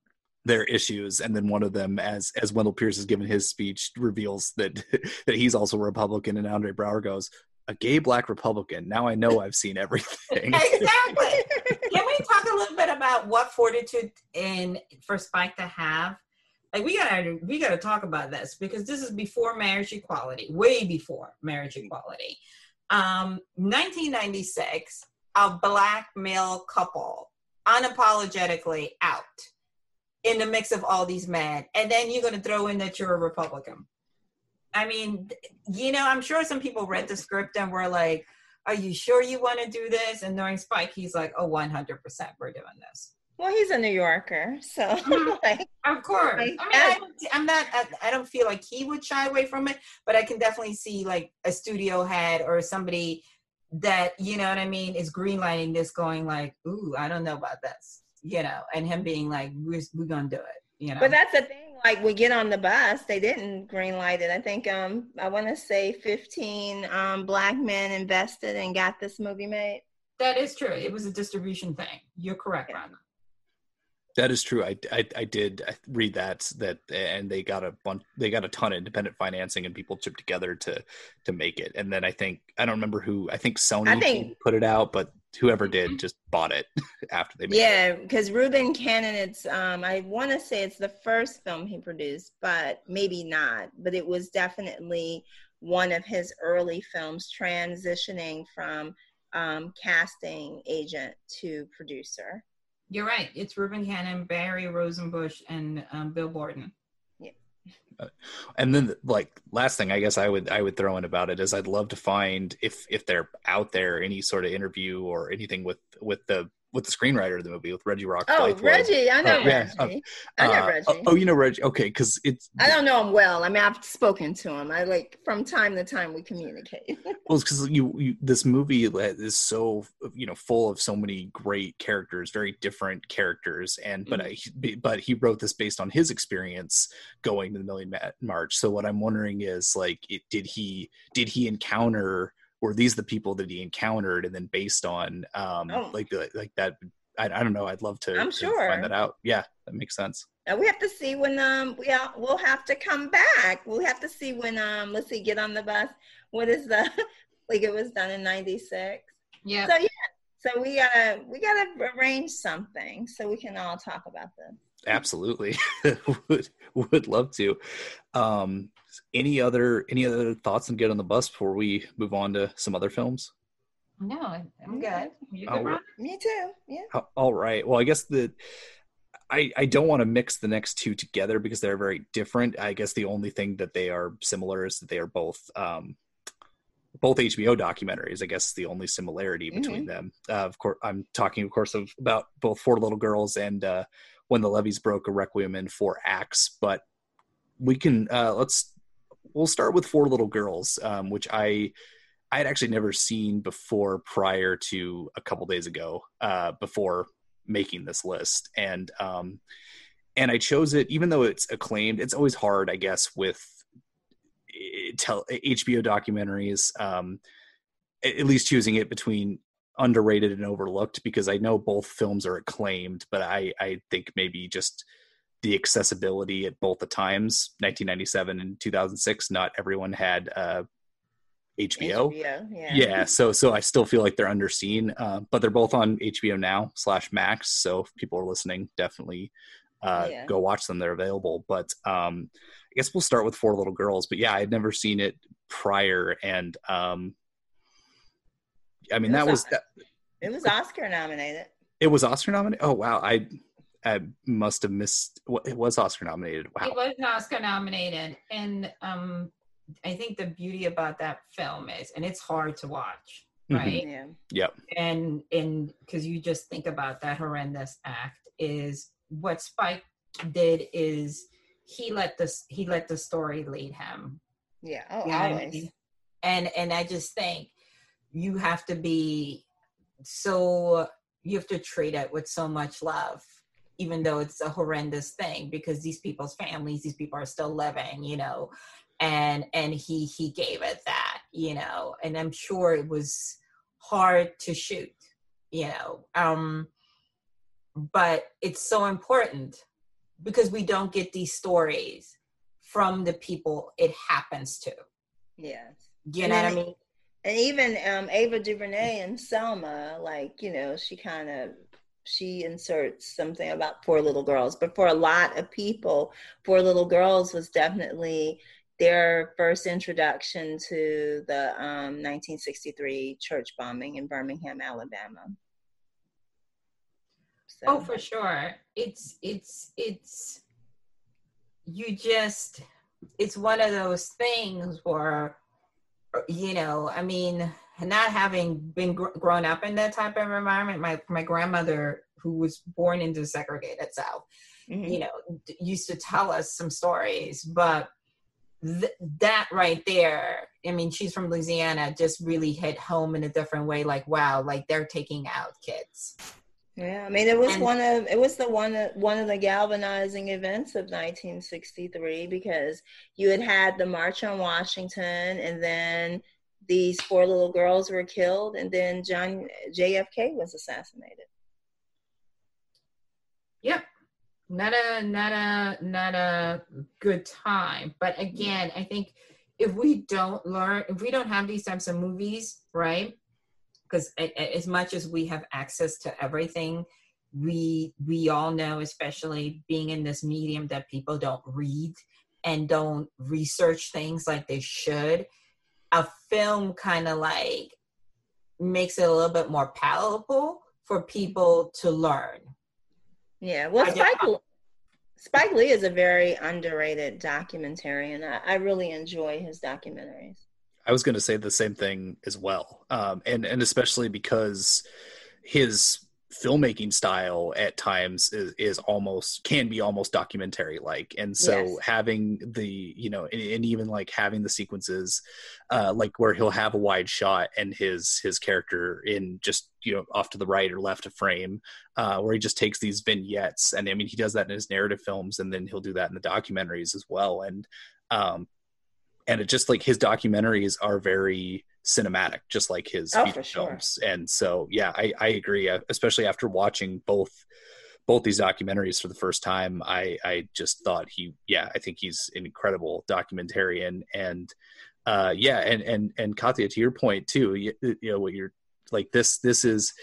their issues and then one of them as as wendell pierce has given his speech reveals that that he's also a republican and Andre Braugher goes a gay black republican now i know i've seen everything exactly. Can we talk a little bit about what fortitude in for Spike to have? Like we gotta we gotta talk about this because this is before marriage equality, way before marriage equality. Um, 1996, a black male couple unapologetically out in the mix of all these men, and then you're gonna throw in that you're a Republican. I mean, you know, I'm sure some people read the script and were like, are you sure you want to do this? And knowing Spike, he's like, oh, 100%, we're doing this. well, he's a New Yorker, so mm-hmm. like, Of course. i mean I don't, i'm not, I, I don't feel like he would shy away from it, but I can definitely see like a studio head or somebody that, you know what I mean, is greenlighting this going like, ooh, I don't know about this, you know, and him being like, we're, we're going to do it, you know. But that's the thing. Like we get on the bus, they didn't green light it. I think um I want to say 15 um black men invested and got this movie made. that is true. It was a distribution thing. You're correct, Yeah. Ronda. That is true. I, I, I did read that that and they got a bunch they got a ton of independent financing and people chipped together to to make it. And then I think I don't remember who I think Sony I think- put it out, but whoever did just bought it after they made it. Yeah, because Reuben Cannon, it's um I want to say it's the first film he produced, but maybe not. But it was definitely one of his early films transitioning from um, casting agent to producer. You're right. It's Reuben Cannon, Barry Rosenbush, and um, Bill Borden. And then like last thing i guess i would i would throw in about it is i'd love to find if if they're out there any sort of interview or anything with with the with the screenwriter of the movie with reggie rock Oh. Reggie, I know Uh, yeah, Reggie. I know Uh, Reggie. oh, oh, you know reggie okay because it's I don't know him well. I mean, I've spoken to him. I like from time to time we communicate. Well, because you, you this movie is so you know full of so many great characters, very different characters, and but I, but he wrote this based on his experience going to the Million Ma- March. So what I'm wondering is like, it, did he did he encounter were these the people that he encountered, and then based on um Oh. like the like that. I, I don't know. I'd love to, I'm to sure. find that out. Yeah, that makes sense. And we have to see when um we are, we'll have to come back. We'll have to see when um let's see get on the bus. What is the like it was done in '96. Yeah. So yeah, so we gotta we gotta arrange something so we can all talk about this. Absolutely, would would love to. Um, any other any other thoughts on Get on the Bus before we move on to some other films? No, I'm good. You Oh, good, Ron? Me too. Yeah. All right. Well, I guess the I I don't want to mix the next two together because they're very different. I guess the only thing that they are similar is that they are both um both HBO documentaries. I guess the only similarity between them. Uh, of course, I'm talking, of course, of about both Four Little Girls and uh, When the Levees Broke, a Requiem in Four Acts. But we can uh, let's we'll start with Four Little Girls, um, which I I had actually never seen before prior to a couple days ago, uh, before making this list, and um, and I chose it even though it's acclaimed. It's always hard, I guess, with eh, tell HBO documentaries. Um, at least choosing it between underrated and overlooked because I know both films are acclaimed, but I I think maybe just the accessibility at both the times, 1997 and 2006. Not everyone had uh, HBO. HBO. Yeah. Yeah, so so I still feel like they're underseen, uh, but they're both on HBO now slash Max. So if people are listening, definitely uh, Yeah. go watch them. They're available. But um, I guess we'll start with Four Little Girls. But yeah, I had never seen it prior, and um, I mean It that was was that, It was Oscar nominated. it was Oscar nominated. Oh wow, I I must have missed. what- It was Oscar nominated. Wow. It was Oscar nominated, and um, I think the beauty about that film is, and it's hard to watch, Mhm. right? Yeah. Yep. And and because you just think about that horrendous act is what Spike did is he let this he let the story lead him Yeah. Oh, You know what I always. mean? and and i just think you have to be so you have to treat it with so much love even though it's a horrendous thing because these people's families these people are still living you know and and he he gave it that you know and i'm sure it was hard to shoot you know um but it's so important because we don't get these stories from the people it happens to Yes. you know what I mean? And even um, Ava DuVernay and Selma, like you know, she kind of she inserts something about four little girls. But for a lot of people, four little girls was definitely their first introduction to the um, 1963 church bombing in Birmingham, Alabama. So, Oh, for sure. It's it's it's you just it's one of those things where you know, I mean, not having been gr- grown up in that type of environment, my my grandmother who was born into the segregated South, mhm. you know, d- used to tell us some stories, but th- that right there, I mean, she's from Louisiana, just really hit home in a different way. Like, wow, like they're taking out kids. Yeah, I mean, it was And- one of it was the one of, one of the galvanizing events of 1963 because you had had the March on Washington, and then these four little girls were killed, and then John JFK was assassinated. Yep. Not a not a not a good time. But again, I think if we don't learn, if we don't have these types of movies, right? Because as much as we have access to everything, we we all know, especially being in this medium, that people don't read and don't research things like they should. A film kind of like makes it a little bit more palatable for people to learn. Yeah, well, Spike Spike Lee is a very underrated documentarian. I, I really enjoy his documentaries. I was going to say the same thing as well, um, and and especially because his filmmaking style at times is, is almost can be almost documentary like and so Yes. having the you know and, and even like having the sequences uh like where he'll have a wide shot and his his character in just you know off to the right or left of frame uh where he just takes these vignettes. And i mean he does that in his narrative films and then he'll do that in the documentaries as well. And um and it just like his documentaries are very cinematic just like his Oh, feature sure. films and so yeah i i agree uh, especially after watching both both these documentaries for the first time i i just thought he yeah i think he's an incredible documentarian and uh yeah and and and Kathia to your point too you, you know what you're like this this is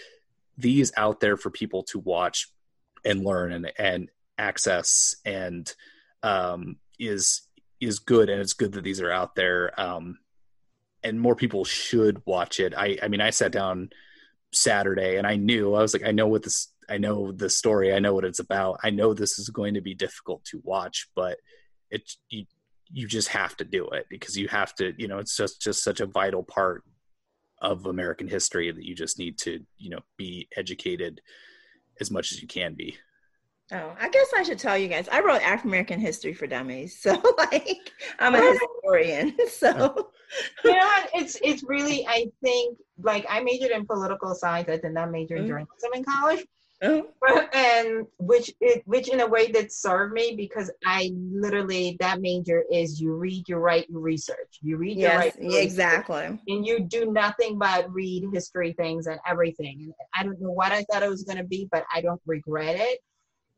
these out there for people to watch and learn and and access and um is is good and it's good that these are out there um and more people should watch it. I i mean i sat down saturday and i knew i was like i know what this i know the story. I know what it's about. I know this is going to be difficult to watch but it you you just have to do it because you have to you know it's just just such a vital part of american history that you just need to you know be educated as much as you can be Oh, I guess I should tell you guys. I wrote African American history for dummies, so like I'm a historian. So you know what? It's it's really I think like I majored in political science. I did not major in journalism Mm. journalism in college, oh, and which it which in a way did serve me because I literally that major is you read, you write, you research. You read, you yes, write, you yeah, research. exactly. and you do nothing but read history things and everything. And I don't know what I thought it was going to be, but I don't regret it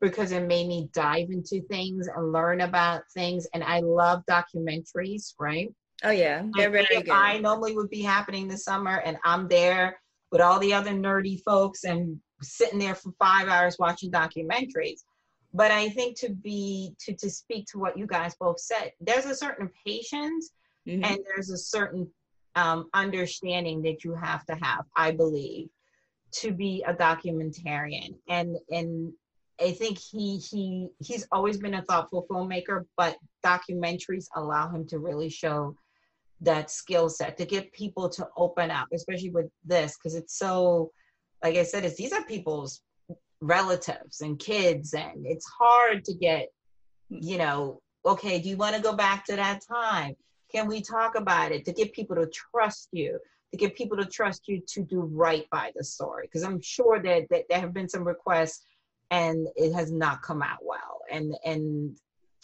because it made me dive into things and learn about things. And I love documentaries, right? Oh yeah, they're Like, very if I normally would be happening this summer, and I'm there with all the other nerdy folks and sitting there for five hours watching documentaries. But I think to be to to speak to what you guys both said, there's a certain patience Mhm. and there's a certain um, understanding that you have to have i believe to be a documentarian and and i think he he he's always been a thoughtful filmmaker but documentaries allow him to really show that skill set to get people to open up especially with this because it's so like i said it's these are people's relatives and kids and it's hard to get you know okay do you want to go back to that time? Can we talk about it? To get people to trust you to get people to trust you to do right by the story because i'm sure that, that there have been some requests and it has not come out well. And and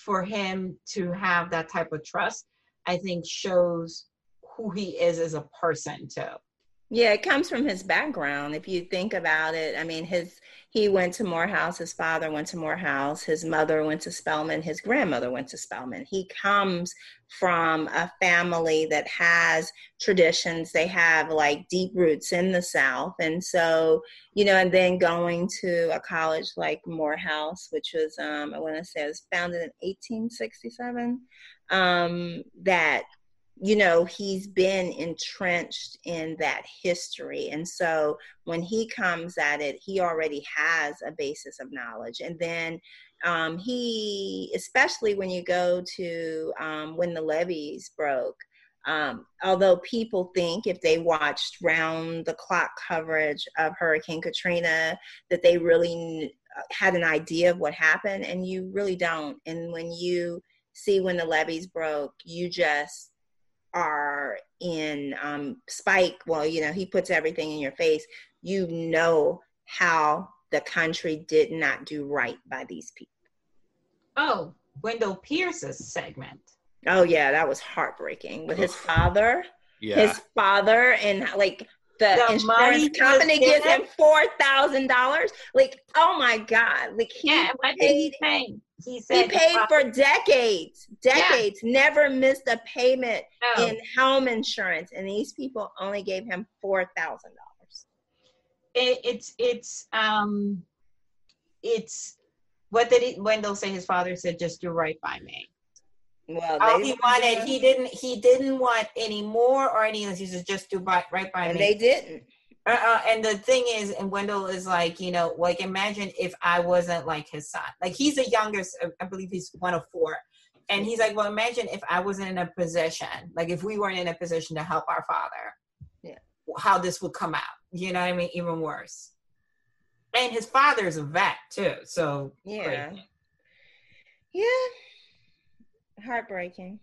for him to have that type of trust i think shows who he is as a person too Yeah, it comes from his background. If you think about it, I mean, his he went to Morehouse. His father went to Morehouse. His mother went to Spelman. His grandmother went to Spelman. He comes from a family that has traditions. They have like deep roots in the South, and so you know, and then going to a college like Morehouse, which was um, I want to say it was founded in 1867. Um, that you know he's been entrenched in that history. And so when he comes at it he already has a basis of knowledge. And then um, he especially when you go to um, when the levees broke um, although people think if they watched round the clock coverage of hurricane katrina that they really kn- had an idea of what happened. And you really don't. And when you see when the levees broke you just are in um, Spike, well, you know, he puts everything in your face. You know how the country did not do right by these people. oh wendell pierce's segment Oh yeah, that was heartbreaking with his father. yeah His father and like the, The money insurance company was gives him four thousand dollars. Like, oh my god! Like he yeah what did he paid he he said paid for decades, decades, never missed a payment No. in home insurance, and these people only gave him four thousand dollars. it, it's it's um it's what did he, Wendell say? His father said, "Just do right by me." Well, All they he wanted, he didn't, he didn't want any more or any less. He said, "Just do right, right by and me." they didn't. Uh, uh, and the thing is, and Wendell is like, you know, like imagine if I wasn't like his son. Like he's the youngest, uh, I believe he's one of four. And he's like, well, imagine if I wasn't in a position, like if we weren't in a position to help our father, Yeah. how this would come out. You know what I mean? Even worse. And his father is a vet too. So Yeah. crazy. Yeah. Heartbreaking.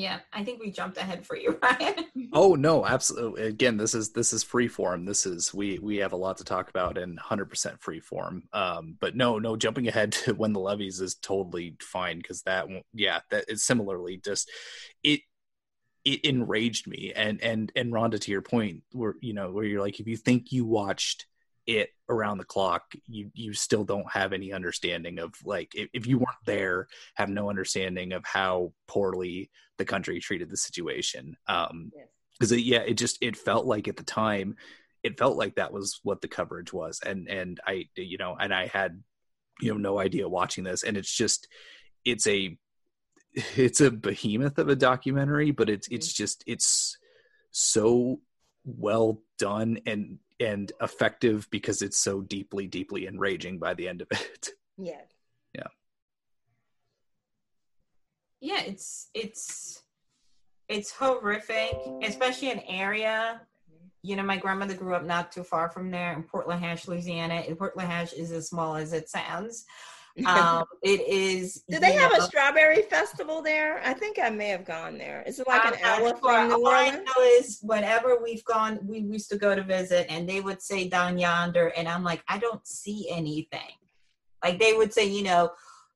Yeah, I think we jumped ahead for you, Ryan. Oh no, absolutely. Again, this is this is free form. This is we we have a lot to talk about in 100% free form. Um, but no, no, jumping ahead to when the Levees is totally fine because that yeah, that is similarly just it it enraged me and and and Ronda to your point where you know where you're like if you think you watched it around the clock you you still don't have any understanding of like if, if you weren't there have no understanding of how poorly the country treated the situation. Um because it, yeah it just it felt like at the time it felt like that was what the coverage was. And and i you know and i had you know no idea watching this. And it's just it's a it's a behemoth of a documentary but it's it's just it's so well done. And and effective because it's so deeply deeply enraging by the end of it. Yeah. yeah. Yeah, it's it's it's horrific especially an area. You know my grandmother grew up not too far from there in Pointe a la Hache louisiana. And Pointe a la Hache is as small as it sounds um it is Do they have a strawberry festival there? I think I may have gone there. Is it like an I'm not hour from New All I Orleans? know is whenever we've gone, we used to go to visit, and they would say down yonder, and I'm like, I don't see anything. Like they would say, you know,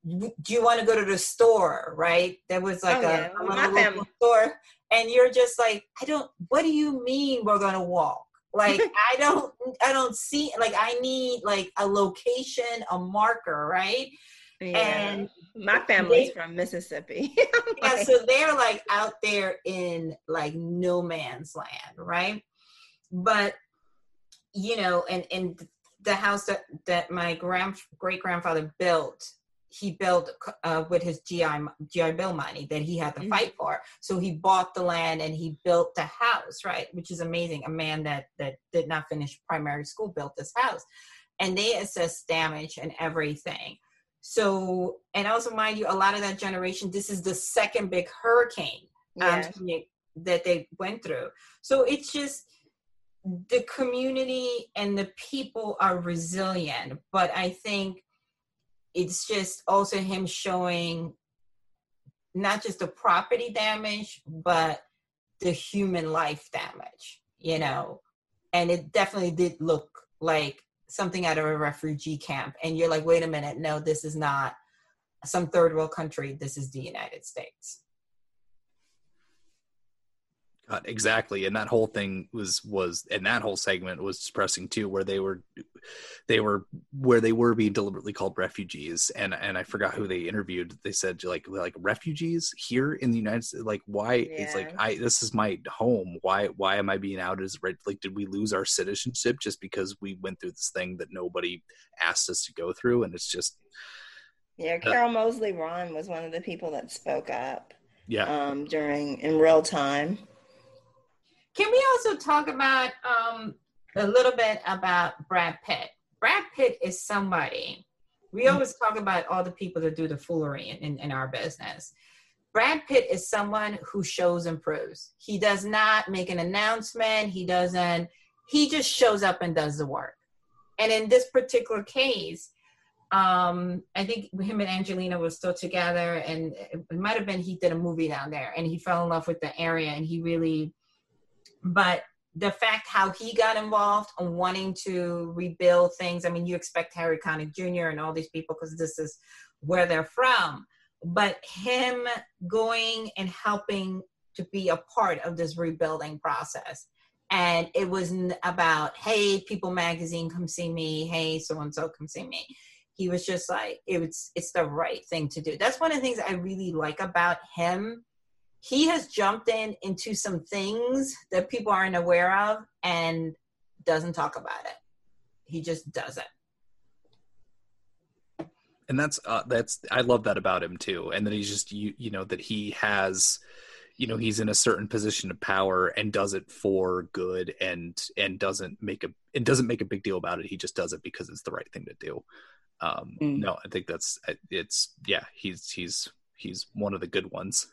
do you want to go to the store? Right? There was like Oh, a, yeah. a My little store, and you're just like, I don't. What do you mean we're gonna walk? Like I don't, I don't see. Like I need like a location, a marker, right? Yeah. And My family's they- from Mississippi. yeah, so they're like out there in like no man's land, right? But you know, and and the house that that my grand great grandfather built, he built uh, with his GI GI Bill money that he had to Mhm. fight for. So he bought the land and he built the house, right? Which is amazing. A man that that did not finish primary school built this house, and they assessed damage and everything. So, and also mind you, a lot of that generation, this is the second big hurricane um, yeah. that they went through. So it's just the community and the people are resilient, but I think it's just also him showing not just the property damage, but the human life damage, you know. And it definitely did look like something out of a refugee camp. And you're like, wait a minute, no, this is not some third world country. This is the United States. God, exactly and that whole thing was was and that whole segment was depressing too where they were they were where they were being deliberately called refugees and and i forgot who they interviewed. They said like like refugees here in the united states like why it's like i this is my home. Why why am i being outed as red like did we lose our citizenship just because we went through this thing that nobody asked us to go through? And it's just Yeah, Carol Moseley Braun was one of the people that spoke up yeah. um, during in real time. Can we also talk about um, a little bit about Brad Pitt? Brad Pitt is somebody. We always talk about all the people that do the foolery in, in, in our business. Brad Pitt is someone who shows and proves. He does not make an announcement. He doesn't. He just shows up and does the work. And in this particular case, um, I think him and Angelina were still together, and it might have been he did a movie down there, and he fell in love with the area, and he really but the fact how he got involved on wanting to rebuild things i mean you expect harry connick jr and all these people because this is where they're from but him going and helping to be a part of this rebuilding process. And it wasn't about hey people magazine come see me. Hey so and so come see me. He was just like it was it's the right thing to do. That's one of the things i really like about him he has jumped in into some things that people aren't aware of and doesn't talk about it. He just doesn't. and that's uh, that's I love that about him too, and that he's just you you know that he has you know he's in a certain position of power and does it for good and and doesn't make a and doesn't make a big deal about it he just does it because it's the right thing to do um Mm. no i think that's it's yeah he's he's he's one of the good ones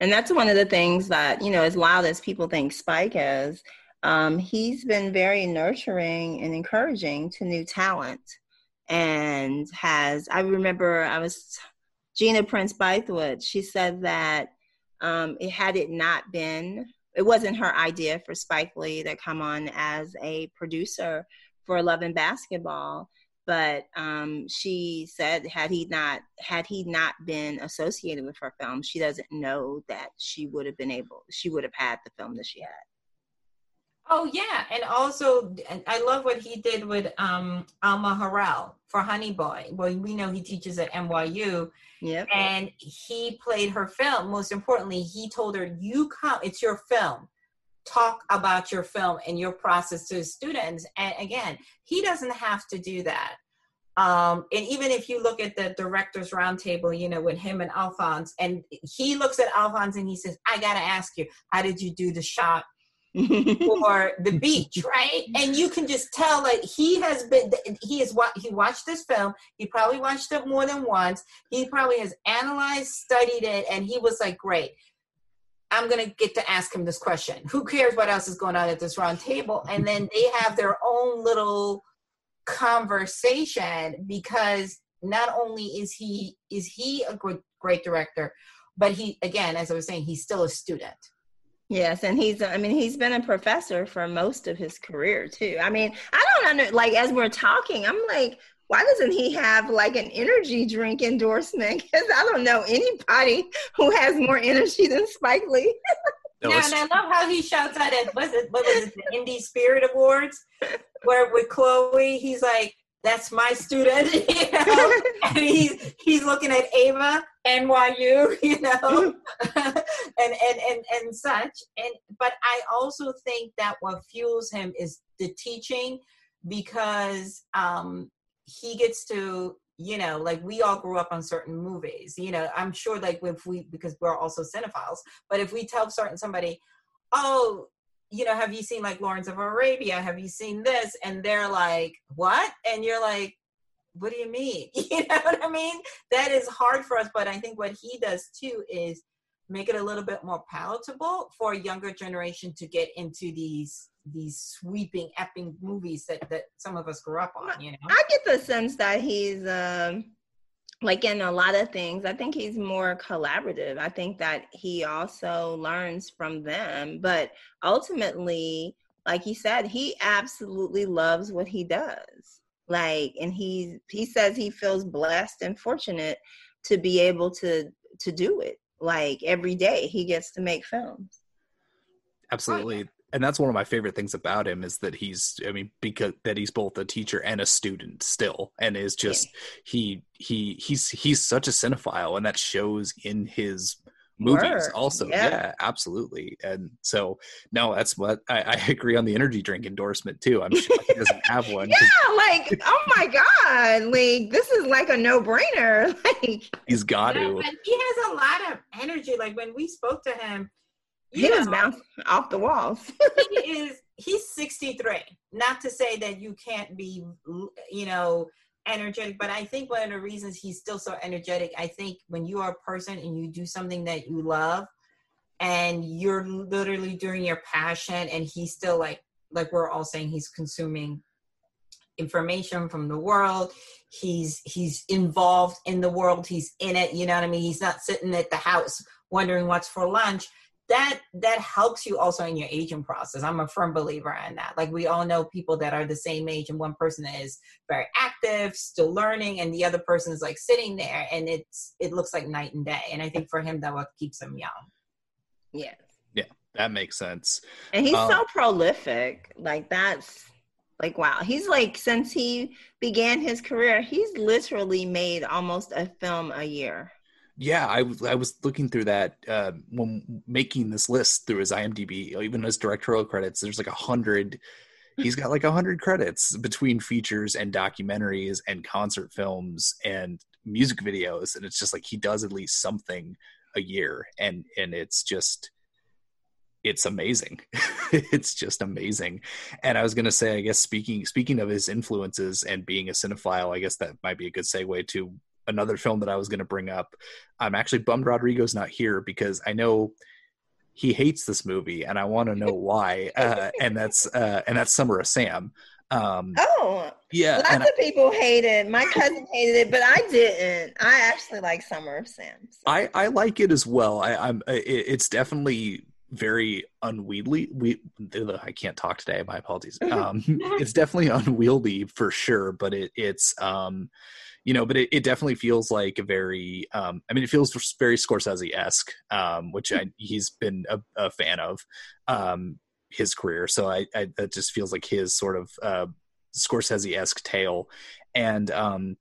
And that's one of the things that, you know, as loud as people think Spike is, um, he's been very nurturing and encouraging to new talent. And has, I remember I was, Gina Prince Bythewood, she said that um, it had it not been, it wasn't her idea for Spike Lee to come on as a producer for Love and Basketball but um, she said had he not had he not been associated with her film she doesn't know that she would have been able she would have had the film that she had Oh yeah, and also I love what he did with um Alma Har'el for Honey Boy. Well, we know he teaches at NYU, yep and he played her film. Most importantly, he told her, "You come. It's your film. Talk about your film and your process to students." And again, he doesn't have to do that. Um, and even if you look at the directors roundtable, you know, with him and Alphonse, and he looks at Alphonse and he says, "I gotta ask you, how did you do the shot or the beach, right? And you can just tell that he has been he is what he watched this film. He probably watched it more than once. He probably has analyzed, studied it, and he was like, "Great, I'm gonna get to ask him this question. Who cares what else is going on at this round table?" And then they have their own little conversation because not only is he is he a great great director, but he again, as I was saying, he's still a student. yes and he's i mean he's been a professor for most of his career too i mean i don't under like as we're talking i'm like why doesn't he have like an energy drink endorsement? Because i don't know anybody who has more energy than spike lee. No, yeah, and I love how he shouts out at was it what was it the Indie Spirit Awards, where with Chloe he's like, "That's my student," you know, and he's he's looking at Ava NYU, you know, and, and and and such. And but I also think that what fuels him is the teaching, because um he gets to you know like we all grew up on certain movies you know i'm sure like if we because we're also cinephiles but if we tell certain somebody oh you know have you seen like lawrence of arabia? Have you seen this? And they're like what? And you're like what do you mean? You know what i mean? That is hard for us but i think what he does too is make it a little bit more palatable for a younger generation to get into these these sweeping epic movies that that some of us grew up on you know I get the sense that he's um like in a lot of things, I think he's more collaborative. I think that he also learns from them, but ultimately, like he said, he absolutely loves what he does. Like and he he says he feels blessed and fortunate to be able to to do it. Like every day he gets to make films. absolutely and that's one of my favorite things about him is that he's i mean because that he's both a teacher and a student still and is just he he he's he's such a cinephile and that shows in his movies Work, also yeah. yeah. absolutely and so no that's what I, I agree on the energy drink endorsement too i'm sure he doesn't have one Yeah, like oh my god, like this is like a no brainer. Like he's got Yeah, to he has a lot of energy. Like when we spoke to him, he was know, bouncing off the walls. he is he's 63. Not to say that you can't be, you know, energetic, but I think one of the reasons he's still so energetic, I think when you are a person and you do something that you love and you're literally doing your passion and he's still like like we're all saying he's consuming information from the world. He's he's involved in the world. He's in it. You know what i mean? He's not sitting at the house wondering what's for lunch that that helps you also in your aging process i'm a firm believer in that like we all know people that are the same age and one person is very active still learning and the other person is like sitting there and it's it looks like night and day and i think for him that what keeps him young yeah yeah. that makes sense And he's Um, so prolific. Like that's like wow. He's like since he began his career, he's literally made almost a film a year. Yeah, I I was looking through that uh, when making this list through his IMDb, even his directorial credits. There's like a hundred. He's got like a hundred credits between features and documentaries and concert films and music videos, and it's just like he does at least something a year, and and it's just it's amazing. it's just amazing. And I was gonna say, I guess speaking speaking of his influences and being a cinephile, I guess that might be a good segue to another film that I was gonna bring up. I'm actually bummed Rodrigo's not here because I know he hates this movie and I want to know why. Uh, and that's uh, and that's Summer of Sam. Um, Oh, yeah, lots of people hated. My cousin hated it, but I didn't. I actually like Summer of Sam. so- I I like it as well. I, I'm it, it's definitely very unwieldy. We I can't talk today. My apologies. Um, it's definitely unwieldy for sure, but it it's um, you know, but it, it definitely feels like a very um, I mean, it feels very Scorsese esque, um, which I, he's been a, a fan of um his career. So I, I that just feels like his sort of uh Scorsese esque tale, and um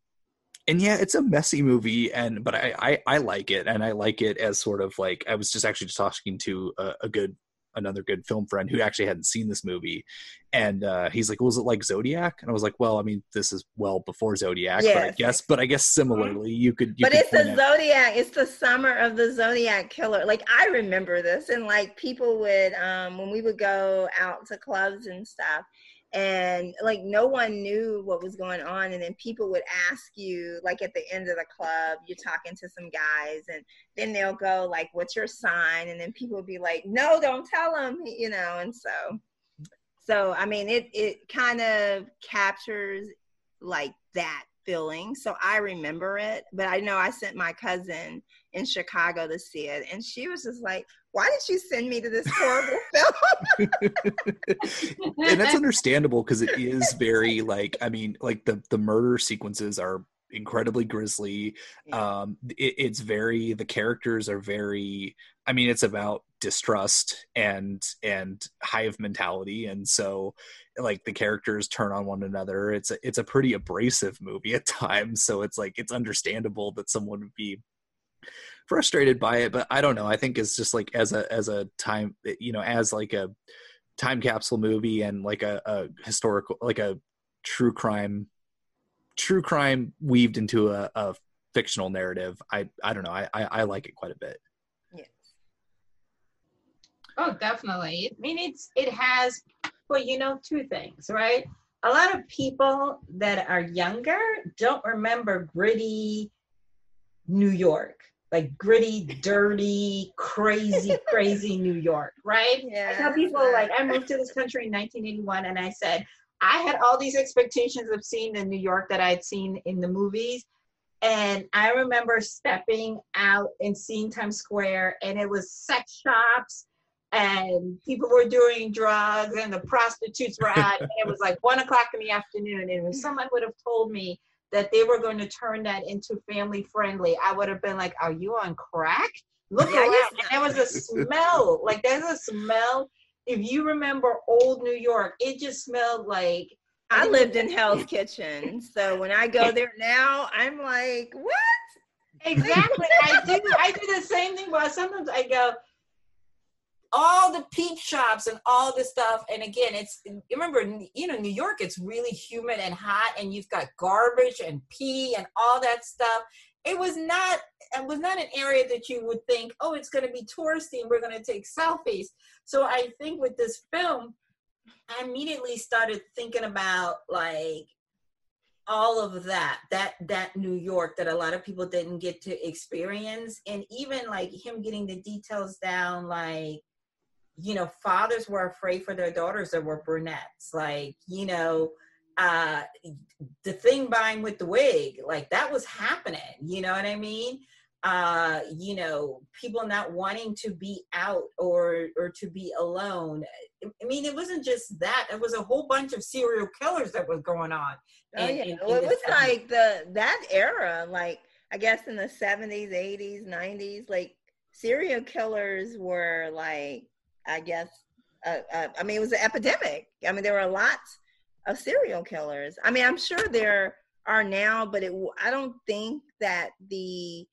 and yeah, it's a messy movie, and but I, I I like it, and I like it as sort of like I was just actually just talking to a, a good another good film friend who actually hadn't seen this movie, and uh, he's like, "Was it like Zodiac?" And I was like, "Well, I mean, this is well before Zodiac, but I Yes. guess, but I guess similarly, you could." You but could it's the out- Zodiac. It's the summer of the Zodiac killer. Like I remember this, and like people would, um, when we would go out to clubs and stuff, and like no one knew what was going on, and then people would ask you, like at the end of the club, you're talking to some guys, and then they'll go like, "What's your sign?" And then people would be like, "No, don't tell them," you know, and so. So I mean, it it kind of captures like that feeling. So I remember it, but I know I sent my cousin in Chicago to see it, and she was just like, "Why did you send me to this horrible film?" and that's understandable because it is very like i mean like the the murder sequences are incredibly grisly. Yeah. um it, it's very the characters are very i mean it's about distrust and and hive mentality. And so like the characters turn on one another. It's a, it's a pretty abrasive movie at times. So it's like it's understandable that someone would be frustrated by it but i don't know i think it's just like as a as a time you know as like a time capsule movie and like a, a historical like a true crime true crime weaved into a, a fictional narrative i i don't know I, I i like it quite a bit yes. Oh, definitely. I mean, it's it has, well, you know, two things, right? A lot of people that are younger don't remember gritty New York, like gritty, dirty, crazy, crazy New York, right? I tell people like I moved to this country in 1981, and I said I had all these expectations of seeing the New York that I'd seen in the movies. And I remember stepping out and seeing Times Square, and it was sex shops, and people were doing drugs, and the prostitutes were out. and it was like one o'clock in the afternoon. And if someone would have told me that they were going to turn that into family friendly, I would have been like, "Are you on crack?" Look Yeah, around, yes. there was a smell. Like there's a smell. If you remember old New York, it just smelled like I lived in Hell's Kitchen, so when I go there now, I'm like, "What?" Exactly. I do. I do the same thing. But sometimes I go, all the peep shops and all this stuff. And again, it's remember, you know, New York. It's really humid and hot, and you've got garbage and pee and all that stuff. It was not. It was not an area that you would think, oh, it's going to be touristy, and we're going to take selfies. So I think with this film, I immediately started thinking about like all of that that that new york that a lot of people didn't get to experience and even like him getting the details down like you know fathers were afraid for their daughters that were brunettes like you know uh the thing buying with the wig like that was happening you know what i mean? Uh you know people not wanting to be out or or to be alone. I mean it wasn't just that it was a whole bunch of serial killers that was going on Oh in- yeah, in- in it was 70s. like the that era, like I guess in the seventies, eighties, nineties, like serial killers were like, I guess, uh, uh, I mean, it was an epidemic. I mean, there were lots of serial killers. I mean, I'm sure there are now, but it, I don't think that the,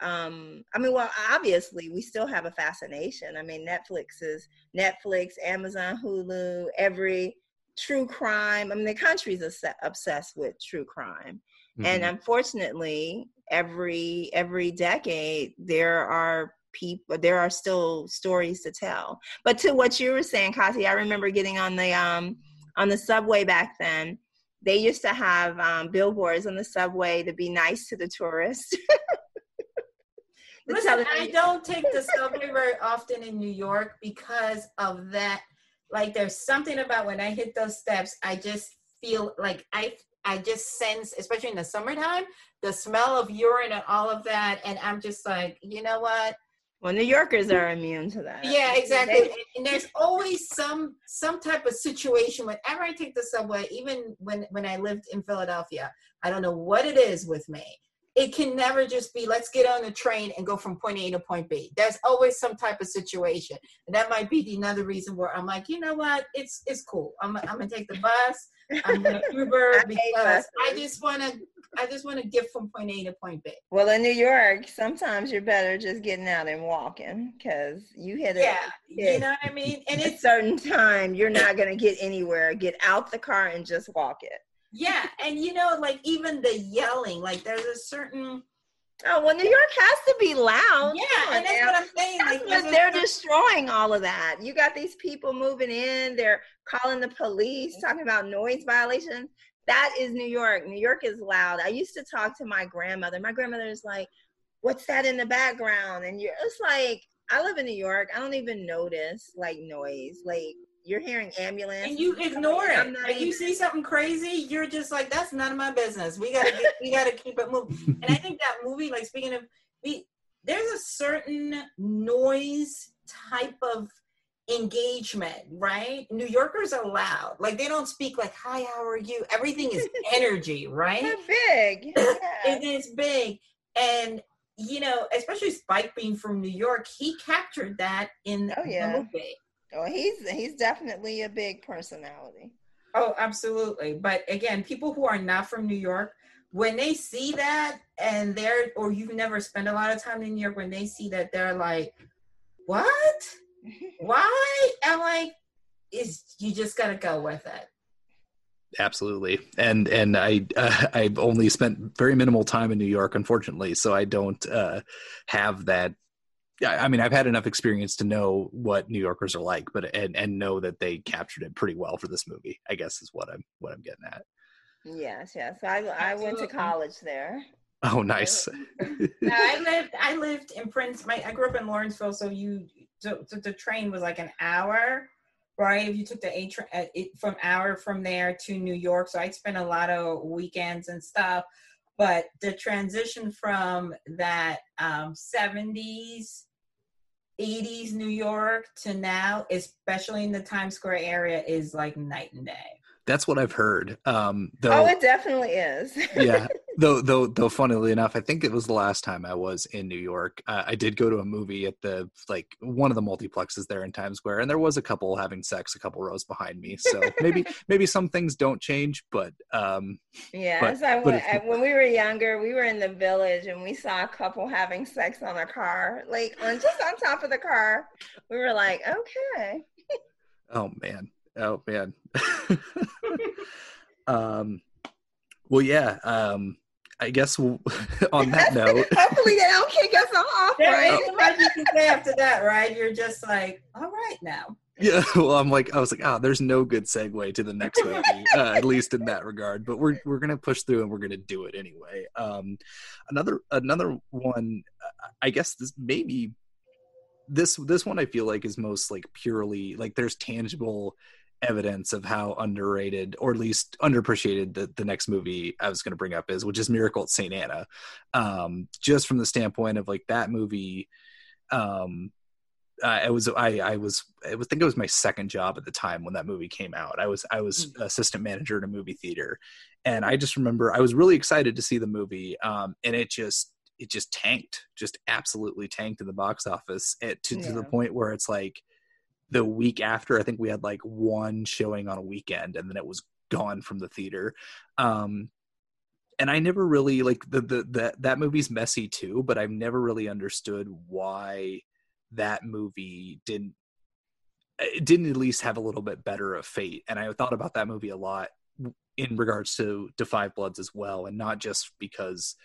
um, I mean, well, obviously we still have a fascination. I mean, Netflix is Netflix, Amazon, Hulu, every true crime. I mean, the country's obs- obsessed with true crime, and Mhm. unfortunately, every every decade there are people there are still stories to tell. But to what you were saying Kasi, i remember getting on the um on the subway back then. They used to have um, billboards on the subway to be nice to the tourists. To Listen, them- I don't take the subway very often in New York because of that. Like, there's something about when I hit those steps, I just feel like I, I just sense, especially in the summertime, the smell of urine and all of that, and I'm just like, you know what? Well new yorkers are immune to that Yeah, exactly. They- And, there's always some some type of situation whenever I take the subway, even when when I lived in Philadelphia. I don't know what it is with me. It can never just be let's get on the train and go from point A to point B. There's always some type of situation, and that might be the another reason where I'm like, you know what, it's it's cool. I'm I'm gonna take the bus. I'm gonna Uber because I just wanna I just wanna get from point A to point B. Well, in New York, sometimes you're better just getting out and walking because you hit it. Yeah, Yeah. you know what I mean. And At a it's certain time, you're not going to get anywhere. Get out the car and just walk it. Yeah, and you know, like even the yelling, like there's a certain Oh, well, New York has to be loud. yeah, and that's now. what I'm saying. That's Like what they're destroying all of that. You got these people moving in, they're calling the police, talking about noise violations. That is New York. New York is loud. I used to talk to my grandmother. My grandmother is like, What's that in the background? And you're it's like, I live in New York. I don't even notice like noise. Like you're hearing ambulance. and you ignore it. you see something crazy, you're just like, "That's none of my business." We gotta, get, we gotta keep it moving. And I think that movie, like speaking of, we there's a certain noise type of engagement, right? New Yorkers are loud. Like they don't speak like, "Hi, how are you?" Everything is energy, right? Big. Yeah. it is big and you know especially spike being from new york he captured that in Oh, yeah. the movie Oh, he's he's definitely a big personality. oh absolutely. But again people who are not from new york when they see that and they're or you've never spent a lot of time in new york when they see that they're like what? Why? I'm like is you just gotta go with it. Absolutely. And and i uh, i've only spent very minimal time in new york unfortunately so i don't uh have that yeah i mean i've had enough experience to know what new yorkers are like but and and know that they captured it pretty well for this movie i guess is what i'm what i'm getting at Yes, yes. I I went to college there. oh nice No, I lived I lived in Prince. My I grew up in Lawrenceville, so you so, so the train was like an hour, right? If you took the A train uh, it, from hour from there to New York, so I'd spend a lot of weekends and stuff. But the transition from that um, 70s, 80s New York to now, especially in the Times Square area, is like night and day. that's what i've heard um though Oh, it definitely is. yeah though though though funnily enough i think it was the last time i was in new york uh, i did go to a movie at the like one of the multiplexes there in times square and there was a couple having sex a couple rows behind me so maybe maybe some things don't change but um Yeah, But- so I but I- when we were younger, we were in the village and we saw a couple having sex on a car, like on just on top of the car. We were like, okay. oh man oh man um well yeah um i guess we'll, on that note Hopefully they don't kick us off, There right? ain't much you can say after that, right? You're just like, all right now. Yeah, well, I'm like, I was like, oh, there's no good segue to the next movie, uh, at least in that regard. But we're we're gonna push through and we're gonna do it anyway. Um, another another one, uh, I guess this maybe this this one I feel like is most like purely like there's tangible evidence of how underrated or at least underappreciated the, the next movie I was going to bring up is, which is Miracle at St. Anna. Um, just from the standpoint of like that movie, um, uh, it was I I was I was think it was my second job at the time when that movie came out. I was I was assistant manager in a movie theater, and I just remember I was really excited to see the movie, um, and it just it just tanked, just absolutely tanked in the box office at, to to the point where it's like the week after I think we had like one showing on a weekend, and then it was gone from the theater. Um, and I never really like the the that that movie's messy too, but I've never really understood why that movie didn't didn't at least have a little bit better of fate. And I thought about that movie a lot in regards to Da 5 Bloods as well, and not just because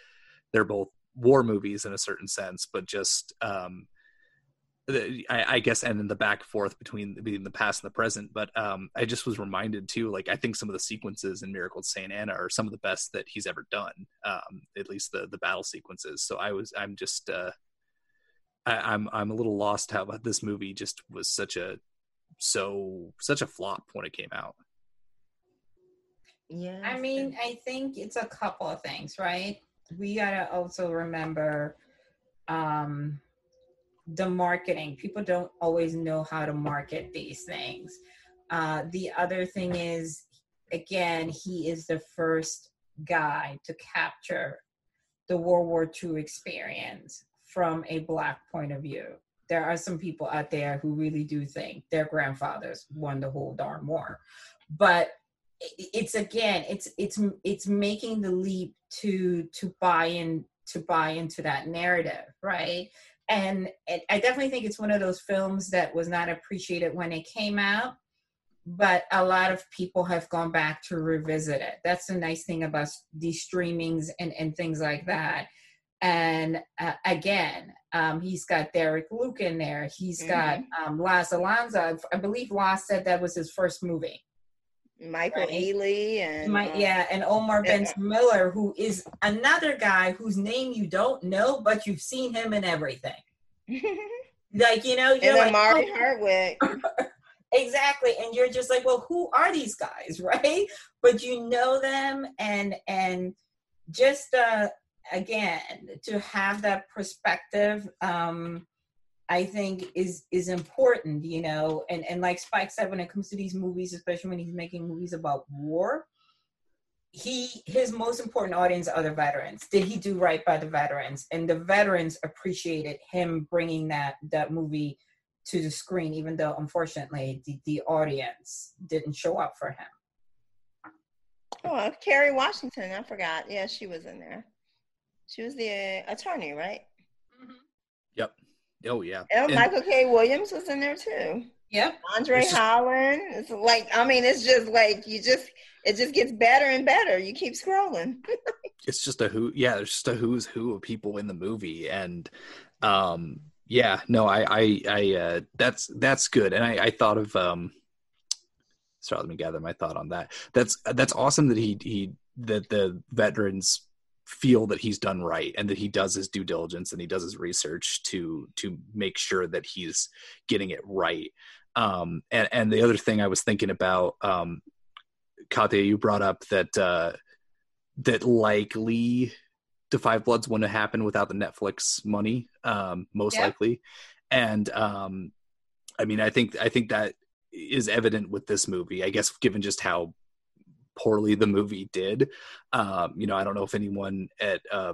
they're both war movies in a certain sense, but just um the, I, I guess and in the back and forth between between the past and the present but um i just was reminded too like i think some of the sequences in miracle at saint anna are some of the best that he's ever done um at least the the battle sequences so i was i'm just uh I, i'm i'm a little lost how this movie just was such a so such a flop when it came out Yeah. I mean, I think it's a couple of things, right? We gotta also remember um, the marketing. People don't always know how to market these things. Uh, the other thing is, again, he is the first guy to capture the World War II experience from a Black point of view. There are some people out there who really do think their grandfathers won the whole darn war. But it's again it's it's it's making the leap to to buy in to buy into that narrative right and it, i definitely think it's one of those films that was not appreciated when it came out but a lot of people have gone back to revisit it that's the nice thing about these streamings and and things like that and uh, again um, he's got Derek Luke in there. He's got um, Laz Alonso. I believe Laz said that was his first movie. Michael Right. Ealy and My, um, yeah, and Omar. Benson Miller, who is another guy whose name you don't know, but you've seen him in everything. Like you know, you're and like Omari "Oh, Hardwick. exactly, and you're just like, well, who are these guys, right? But you know them, and and just uh, again to have that perspective. Um, I think is is important, you know, and and like Spike said, when it comes to these movies, especially when he's making movies about war, he his most important audience are the veterans. Did he do right by the veterans? And the veterans appreciated him bringing that that movie to the screen, even though unfortunately the, the audience didn't show up for him. Oh, Kerry Washington. I forgot. Yeah, she was in there. She was the uh, attorney, right? Yep oh yeah And And- Michael K. Williams was in there too. Yep. Andre It's just- Holland. It's like I mean, it's just like you just it just gets better and better. You keep scrolling. it's just a who yeah there's just a who's who of people in the movie and um yeah no i i i uh that's that's good and i i thought of um sorry let me gather my thought on that that's that's awesome that he he that the veterans feel that he's done right and that he does his due diligence and he does his research to to make sure that he's getting it right um and and the other thing i was thinking about um Kathia, you brought up that uh that likely Da 5 Bloods wouldn't have happened without the netflix money um most Yeah. likely and um i mean i think i think that is evident with this movie i guess given just how poorly the movie did. Um you know i don't know if anyone at uh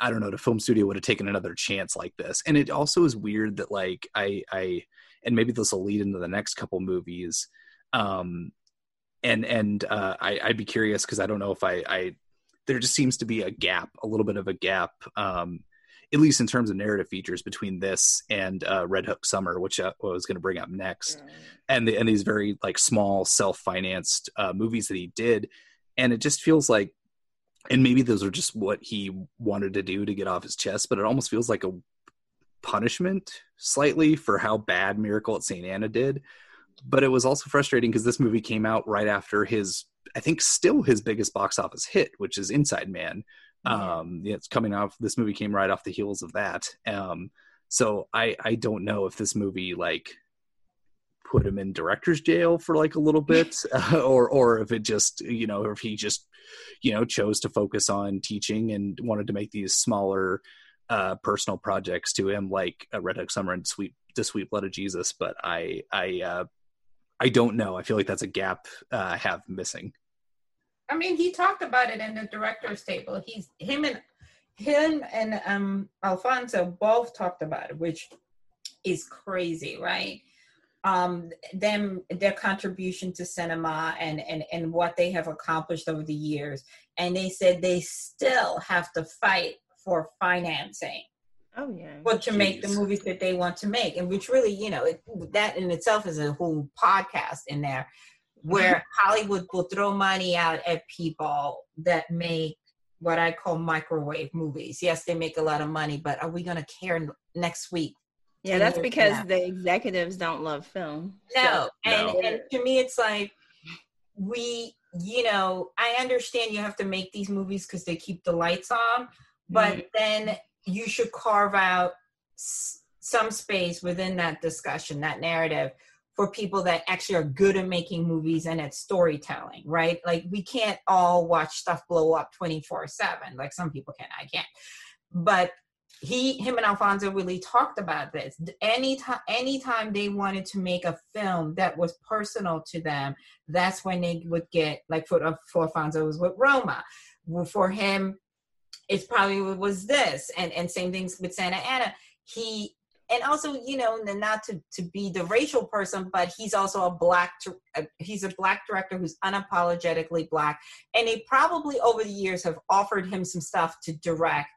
i don't know the film studio would have taken another chance like this. And it also is weird that like i i and maybe this will lead into the next couple movies. Um and and uh, I, I'd be curious because I don't know if I, I there just seems to be a gap, a little bit of a gap, um, at least in terms of narrative features between this and uh, Red Hook Summer, which I was going to bring up next, and the, and these very like small self-financed uh, movies that he did, and it just feels like, and maybe those are just what he wanted to do to get off his chest, but it almost feels like a punishment slightly for how bad Miracle at St. Anna did but it was also frustrating because this movie came out right after his i think still his biggest box office hit which is inside man. Um it's coming off this movie came right off the heels of that um so i i don't know if this movie like put him in director's jail for like a little bit or or if it just you know if he just you know chose to focus on teaching and wanted to make these smaller uh personal projects to him like uh, red hook summer and sweet the sweet blood of jesus but i i uh I don't know. I feel like that's a gap uh, I have missing. I mean, he talked about it in the director's table. He's him and him and um Alfonso both talked about it, which is crazy, right? Um, them their contribution to cinema and and and what they have accomplished over the years, and they said they still have to fight for financing Oh yeah. but to make the movies that they want to make and which really you know it, that in itself is a whole podcast in there where hollywood will throw money out at people that make what i call microwave movies yes they make a lot of money but are we going to care next week Yeah, that's because now. the executives don't love film. No, and, No. and to me, it's like we, you know, I understand you have to make these movies because they keep the lights on, but Mhm. then you should carve out s- some space within that discussion, that narrative, for people that actually are good at making movies and at storytelling, right? Like we can't all watch stuff blow up twenty four seven, like some people can. I can't, but he him and alfonso really talked about this anytime anytime they wanted to make a film that was personal to them that's when they would get like for, uh, for alfonso was with roma for him it's probably was this and and same things with St. Anna he and also you know not to to be the racial person but he's also a black he's a black director who's unapologetically black. And they probably over the years have offered him some stuff to direct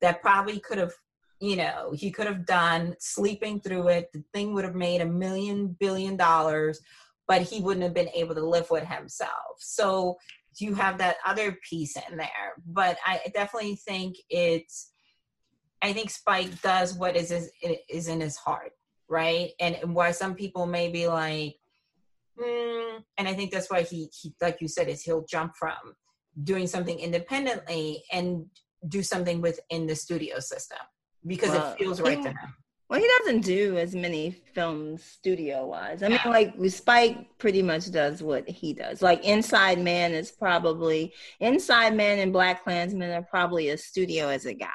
that probably could have you know he could have done sleeping through it. The thing would have made a million billion dollars but he wouldn't have been able to live with himself. So you have that other piece in there. But i definitely think it's i think spike does what is is, is in his heart right and, and why some people may be like hmm and i think that's why he, he like you said is he'll jump from doing something independently and do something within the studio system because Well, it feels right he- to him. Well, he doesn't do as many films studio wise. I mean, Yeah. like Spike pretty much does what he does. Like Inside Man is probably Inside Man and Black Klansman are probably as studio as it got.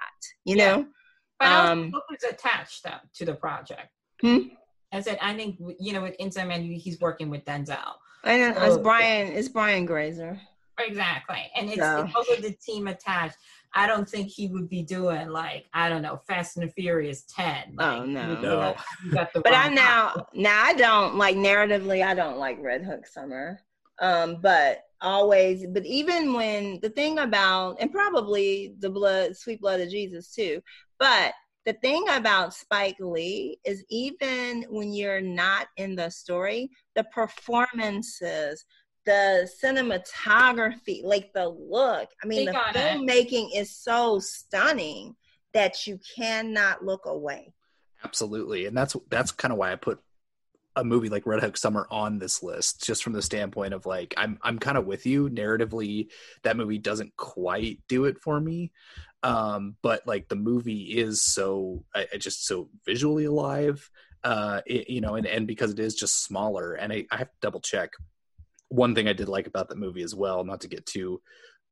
You Yeah. know? But also Um, look who's attached though, to the project. Hmm? I said, I think you know, with Inside Man, he's working with Denzel. And it's Oh, Brian. It's Brian Grazer. Exactly, and it's, So- it's also the team attached. I don't think he would be doing like I don't know, Fast and the Furious ten. Oh, Like, no. you No. you got the But I wrong now now I don't like narratively. I don't like Red Hook Summer. Um, but always. But even when the thing about and probably the blood, sweet blood of Jesus too. But the thing about Spike Lee is even when you're not in the story, the performances, the cinematography, like the look. I mean, They the filmmaking is so stunning that you cannot look away. Absolutely, and that's that's kind of why I put a movie like Red Hook Summer on this list, just from the standpoint of like I'm I'm kind of with you narratively. That movie doesn't quite do it for me, um, but like the movie is so I, I just so visually alive, uh, it, you know, and and because it is just smaller, and I, I have to double check. One thing I did like about the movie as well, not to get too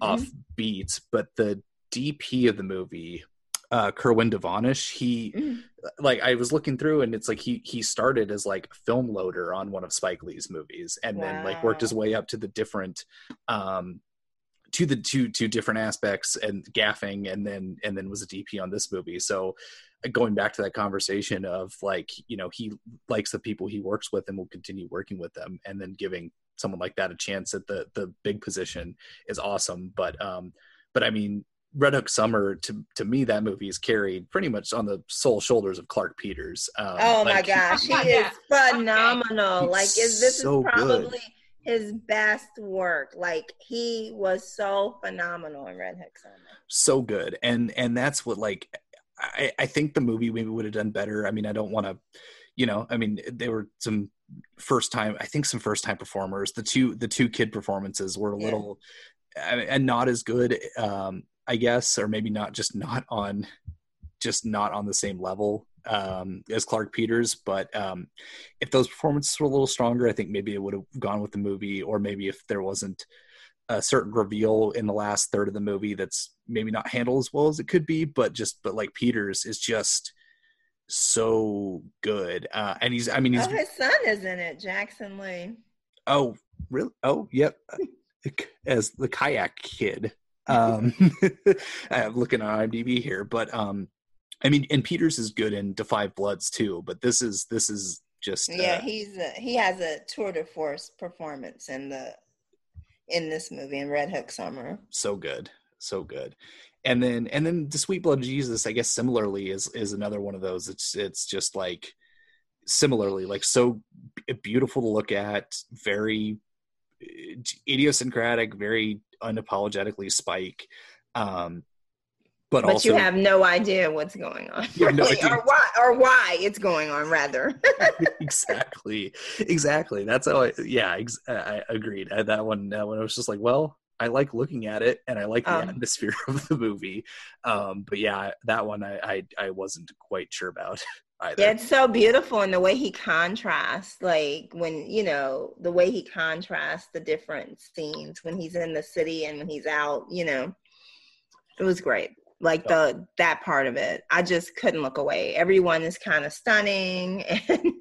off beat, but the DP of the movie, uh, Kerwin Devonish, he Mm. like I was looking through and it's like he he started as like a film loader on one of Spike Lee's movies and then like worked his way up to the different um to the two two different aspects and gaffing and then and then was a DP on this movie. So uh, going back to that conversation of like, you know, he likes the people he works with and will continue working with them and then giving someone like that a chance at the the big position is awesome. But um but I mean Red Hook Summer to to me that movie is carried pretty much on the sole shoulders of Clarke Peters. Um, Oh my gosh, he is phenomenal. He's Like, is this so is good. His best work. Like, he was so phenomenal in Red Hook Summer. so good and and that's what like i i think the movie maybe would have done better i mean i don't want to you know i mean there were some first time i think some first time performers the two the two kid performances were a Yeah. little I- and not as good um i guess or maybe not just not on just not on the same level um as clarke peters but um if those performances were a little stronger i think maybe it would have gone with the movie or maybe if there wasn't a certain reveal in the last third of the movie that's maybe not handled as well as it could be, but just but like Peters is just so good. Uh and he's I mean he's Oh, his son is in it, Jackson Lee. oh really oh yep as the kayak kid. Um I'm looking on IMDb here, but um I mean and Peters is good in Da 5 Bloods too, but this is this is just Yeah, uh, he's a, he has a tour de force performance in the in this movie in Red Hook Summer. so good so good. And then and then the sweet blood of jesus i guess similarly is is another one of those. It's it's just like similarly like so beautiful to look at very uh, idiosyncratic very unapologetically spike. Um but, but also you have no idea what's going on, no or why, or why it's going on, rather. exactly, exactly. That's how I. Yeah, ex- I, I agreed. I, that one, that one, I was just like, well, I like looking at it, and I like the Um. atmosphere of the movie. Um, but yeah, that one, I, I, I wasn't quite sure about either. Yeah, it's so beautiful in the way he contrasts, like when you know the way he contrasts the different scenes when he's in the city and when he's out. You know, it was great. Like the that part of it, I just couldn't look away. Everyone is kind of stunning, and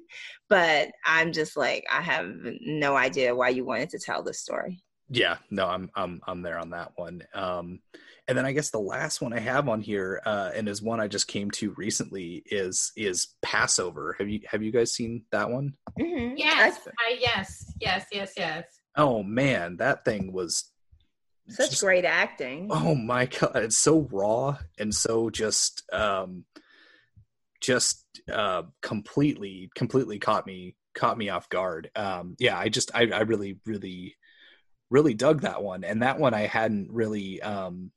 but I'm just like I have no idea why you wanted to tell this story. Yeah, no, I'm I'm I'm there on that one. Um, and then I guess the last one I have on here, uh, and is one I just came to recently, is is Pass Over. Have you have you guys seen that one? Mm-hmm. Yes, I, yes, yes, yes, yes. Oh man, that thing was such just- great acting. Oh my god, it's so raw and so just um just uh completely completely caught me caught me off guard. Um yeah, I just I I really really really dug that one and that one I hadn't really um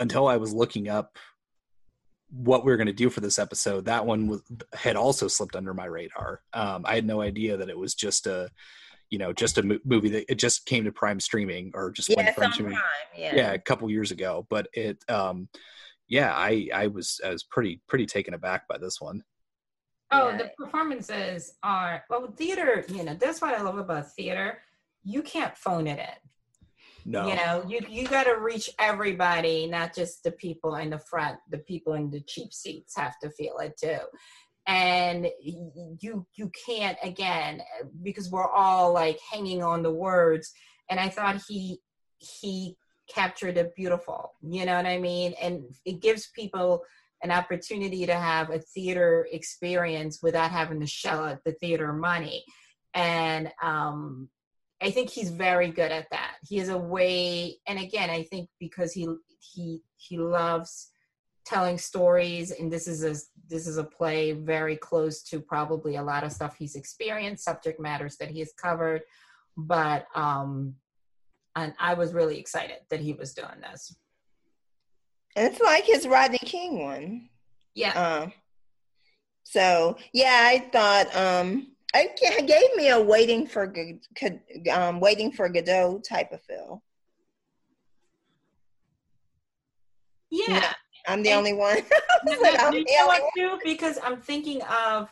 until I was looking up what we were going to do for this episode that one was had also slipped under my radar um i had no idea that it was just a you know just a mo- movie that it just came to prime streaming or just went yeah, to prime streaming Yeah. yeah a couple years ago but it um yeah i i was i was pretty pretty taken aback by this one Oh, Yeah. the performances are well theater, you know, that's what I love about theater. You can't phone it in. no You know, you you got to reach everybody, not just the people in the front. The people in the cheap seats have to feel it too. And you you can't again because we're all like hanging on the words. And I thought he he captured it beautiful. You know what I mean? And it gives people an opportunity to have a theater experience without having to shell out the theater money. And um, I think he's very good at that. He is a way, and again, I think because he he he loves telling stories, and this is a this is a play very close to probably a lot of stuff he's experienced, subject matters that he has covered. But um, and I was really excited that he was doing this. It's like his Rodney King one. Yeah, Um, so yeah, I thought um, it gave me a waiting for um, waiting for Godot type of feel. yeah. I'm the And- only one. No, no, you know only what, too? Because I'm thinking of,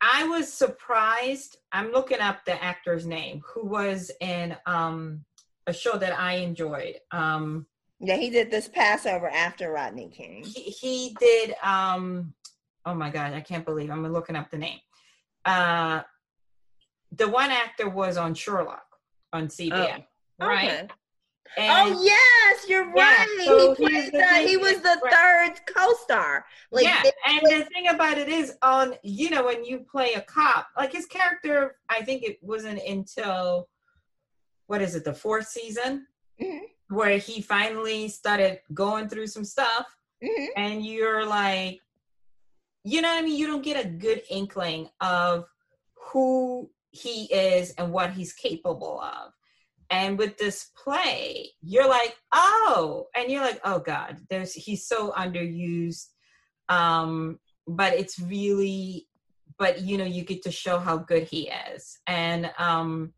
I was surprised. I'm looking up the actor's name who was in um, a show that I enjoyed. Um, Yeah, he did this Pass Over after Rodney King. he, he did, um, oh my God, I can't believe I'm looking up the name. Uh, the one actor was on Sherlock on CBS, right? Okay. And- oh yes, you're Yeah, right. so he played the he was the third co-star. Like yeah, and the thing about it is, on you know, when you play a cop, like his character, I think it wasn't until what is it, the fourth season, Mhm. where he finally started going through some stuff, Mhm. and you're like, you know what I mean? You don't get a good inkling of who he is and what he's capable of. And with this play, you're like, oh, and you're like, oh God, there's he's so underused. Um, but it's really, but you know, you get to show how good he is. And um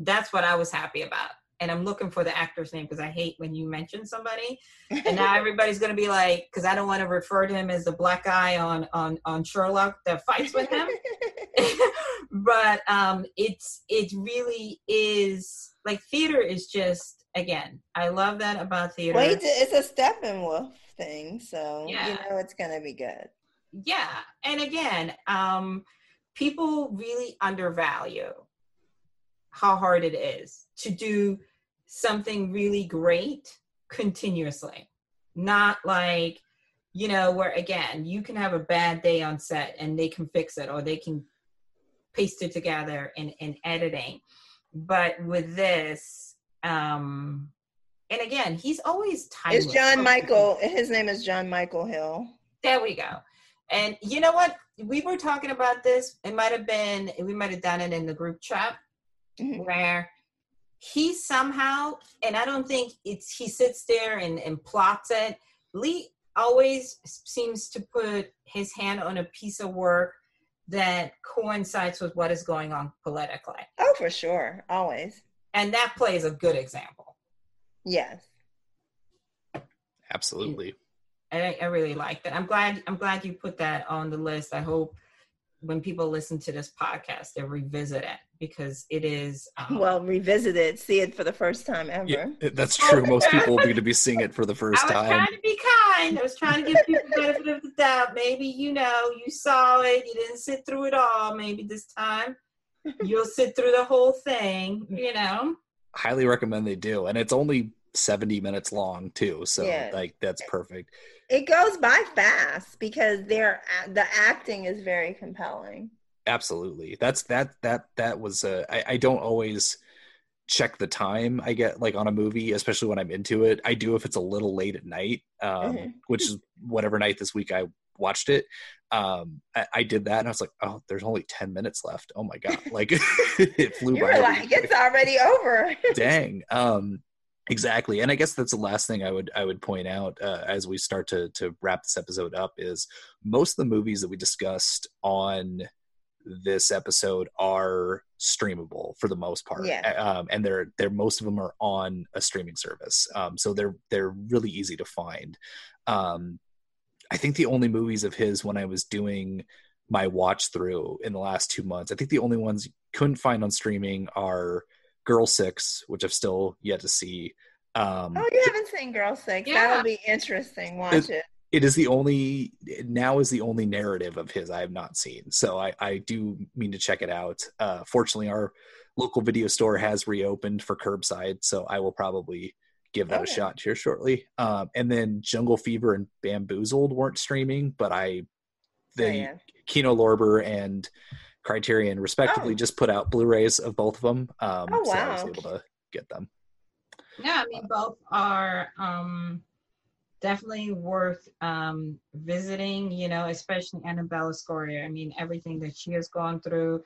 that's what I was happy about. And I'm looking for the actor's name because I hate when you mention somebody and now everybody's gonna be like, because I don't want to refer to him as the black guy on on on Sherlock that fights with him. but um, it's it really is like theater is just again, I love that about theater. well, it's a Steppenwolf thing, so Yeah. you know it's gonna be good. yeah, and again, um, people really undervalue how hard it is to do something really great continuously. Not like, you know, where again, you can have a bad day on set and they can fix it or they can paste it together in, in editing. But with this, um, and again, he's always timeless. It's Jon Michael. His name is Jon Michael Hill. There we go. And you know what? We were talking about this. It might have been, we might have done it in the group chat Mhm. where he somehow, and I don't think it's, he sits there and, and plots it. Lee always seems to put his hand on a piece of work that coincides with what is going on politically. Oh, for sure. Always. And that play is a good example. Yes. Absolutely. I, I really like that. I'm glad I'm glad you put that on the list. I hope when people listen to this podcast, they revisit it because it is um, Well, revisit it, see it for the first time ever. Yeah, that's true. Most people will be to be seeing it for the first I was time. trying to be kind. I was trying to give people the benefit of the doubt. Maybe you know you saw it, you didn't sit through it all. Maybe this time you'll sit through the whole thing. You know. Highly recommend they do, and it's only 70 minutes long too. So Yeah. like that's perfect. It goes by fast because they're the acting is very compelling. Absolutely. That's that that that was uh, I, I don't always check the time I get like on a movie, especially when I'm into it. I do if it's a little late at night, um, Mhm. which is whatever night this week I watched it. Um, I, I did that and I was like, oh, there's only 10 minutes left. Oh my god, like it flew You by. like, it's already over. dang um exactly and i guess that's the last thing i would i would point out uh, as we start to to wrap this episode up is most of the movies that we discussed on this episode are streamable for the most part Yeah. um, and they're they're most of them are on a streaming service um, so they're they're really easy to find um, i think the only movies of his when i was doing my watch through in the last two months i think the only ones you couldn't find on streaming are girl six which i've still yet to see um, Oh, you haven't seen Girl Six? Yeah. That'll be interesting. Watch it. it is the only now is the only narrative of his I have not seen. So I, I do mean to check it out. Uh, fortunately, our local video store has reopened for curbside, so I will probably give that a shot here shortly. Um, and then Jungle Fever and Bamboozled weren't streaming, but I the Oh, yeah. Kino Lorber and Criterion respectively Oh. just put out Blu-rays of both of them. Um, Oh, So I was able to get them. Yeah, I mean both are um definitely worth um visiting, you know, especially Annabella Sciorra. I mean, everything that she has gone through.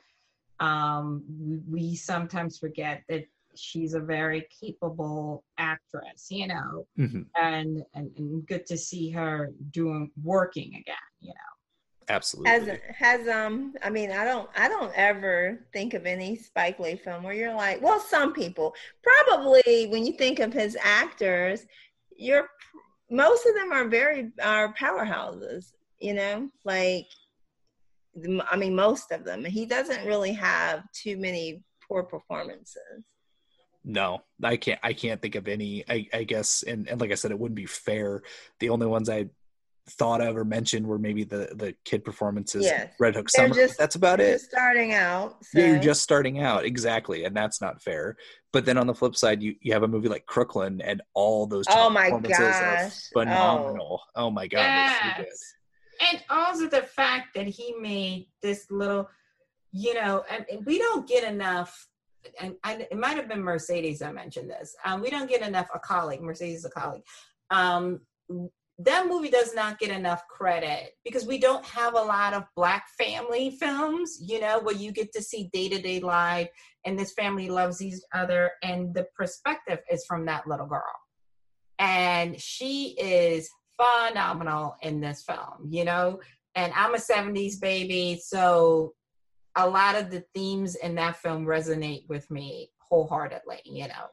Um we, we sometimes forget that she's a very capable actress, you know, Mhm. and, and and good to see her doing working again, you know. Absolutely. Has has um I mean I don't I don't ever think of any Spike Lee film where you're like well some people probably when you think of his actors you're most of them are very are powerhouses you know like I mean most of them he doesn't really have too many poor performances No, I can't. I can't think of any. I, I guess, and, and like I said, it wouldn't be fair. The only ones I thought of or mentioned were maybe the the kid performances. Yes. Red Hook They're Summer. just- that's about it. just starting out so. Yeah, you're just starting out, exactly, and that's not fair. But then on the flip side, you you have a movie like Crooklyn, and all those Oh my performances are gosh. phenomenal. Oh, my god, they're so good. Yes. And also the fact that he made this little, you know, and, and we don't get enough. And I, it might have been Mercedes I mentioned this. Um, we don't get enough. A colleague, Mercedes, a colleague. Um, that movie does not get enough credit because we don't have a lot of black family films, you know, where you get to see day to day life and this family loves each other, and the perspective is from that little girl. And she is phenomenal in this film you know? And i'm a 70s baby so a lot of the themes in that film resonate with me wholeheartedly you know?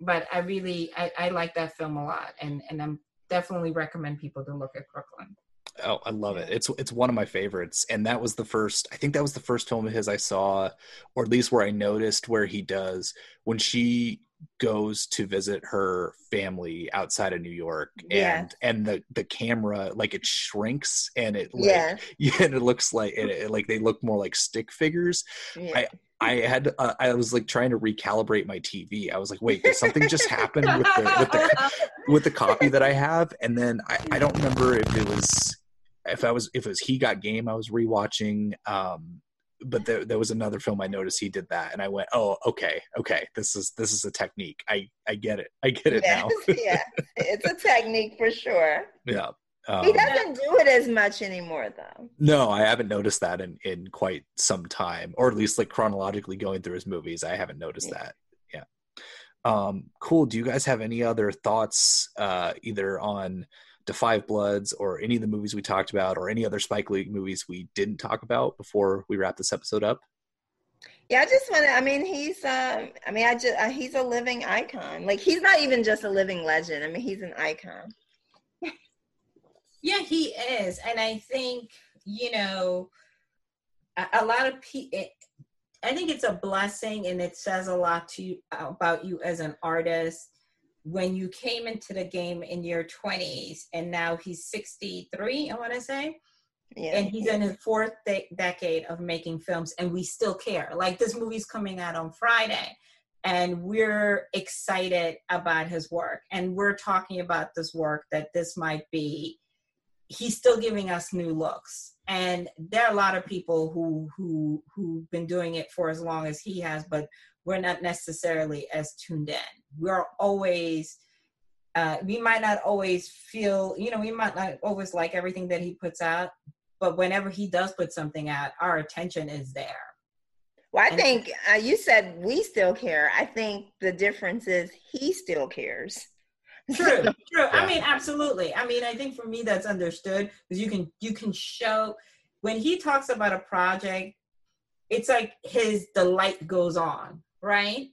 But i really i, I like that film a lot and and i'm definitely recommend people to look at crooklyn Oh, I love it. It's it's one of my favorites, and that was the first. I think that was the first film of his I saw, or at least where I noticed where he does when she goes to visit her family outside of New York, Yeah. and and the the camera like it shrinks and it like, yeah, yeah, and it looks like it, it- like they look more like stick figures. yeah. I had uh, I was like trying to recalibrate my TV. I was like, wait, did something just happen with the with the with the copy that I have, and then I, I don't remember if it was if I was if it was He Got Game I was rewatching. Um, but there there was another film I noticed he did that, and I went, oh, okay, okay, this is this is a technique. I I get it. I get it yes, now. yeah, it's a technique for sure. yeah. He Um, doesn't do it as much anymore, though. no, I haven't noticed that in in quite some time, or at least like chronologically going through his movies, I haven't noticed that. Yeah. Um, cool. Do you guys have any other thoughts, uh, either on the Five Bloods or any of the movies we talked about or any other Spike Lee movies we didn't talk about before we wrap this episode up? Yeah, I just want to. I mean, he's. Um, I mean, I just. Uh, he's a living icon. Like he's not even just a living legend. I mean, he's an icon. Yeah, he is, and I think you know a, a lot of people. I think it's a blessing, and it says a lot to you uh, about you as an artist when you came into the game in your 20s and now he's 63 i want to say yeah. and he's in his fourth de- decade of making films and we still care like this movie's coming out on friday and we're excited about his work and we're talking about this work that this might be he's still giving us new looks. And there are a lot of people who who who've been doing it for as long as he has but we're not necessarily as tuned in. We're always uh, we might not always feel you know we might not always like everything that he puts out but whenever he does put something out our attention is there. Well i and think uh, you said we still care. I think the difference is he still cares true true. Yeah. i mean absolutely. I mean i think for me that's understood because you can you can show when he talks about a project it's like his the light goes on right?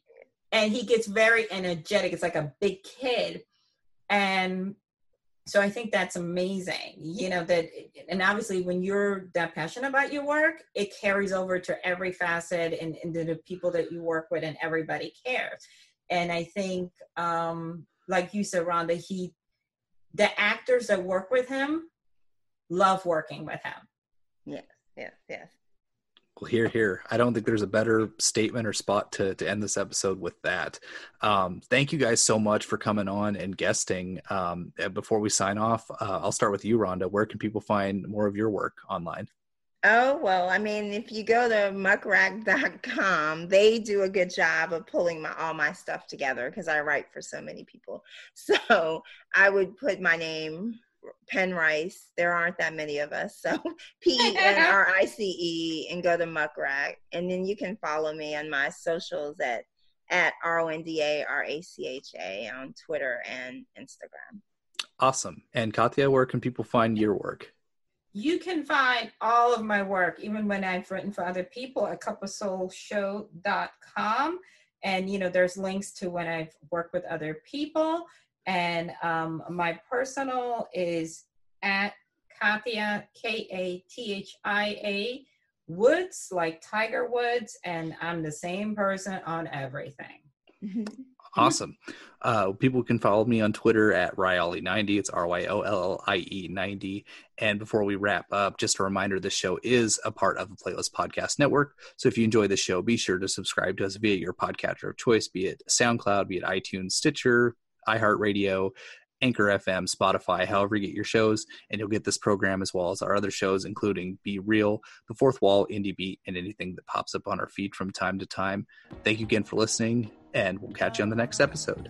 And he gets very energetic. It's like a big kid. And so i think that's amazing you know that and obviously when you're that passionate about your work it carries over to every facet and, and the people that you work with and everybody cares. And i think um like you said, Ronda, he the actors that work with him love working with him. Yes, yes, yes. Well, here, here. I don't think there's a better statement or spot to, to end this episode with that. Um, thank you guys so much for coming on and guesting. Um, before we sign off, uh, I'll start with you, Ronda. Where can people find more of your work online? Oh, well, I mean, if you go to muckrack.com, they do a good job of pulling my all my stuff together because I write for so many people. So I would put my name, Penrice. There aren't that many of us. So P E N R I C E and go to Muckrack. And then you can follow me on my socials at at R O N D A R A C H A on Twitter and Instagram. Awesome. And Kathia, where can people find your work? You can find all of my work, even when I've written for other people, at cupofsoulshow.com. And, you know, there's links to when I've worked with other people. And um, my personal is at Kathia, K A T H I A, Woods, like Tiger Woods. And I'm the same person on everything. Awesome. Uh, people can follow me on Twitter at Ryollie90. It's R Y O L L I E 90. And before we wrap up, just a reminder this show is a part of the Playlist Podcast Network. So if you enjoy the show, be sure to subscribe to us via your podcatcher of choice, be it SoundCloud, be it iTunes, Stitcher, iHeartRadio, Anchor FM, Spotify, however you get your shows, and you'll get this program as well as our other shows, including Be Reel, The Fourth Wall, Indie Beat, and anything that pops up on our feed from time to time. Thank you again for listening, and we'll catch you on the next episode.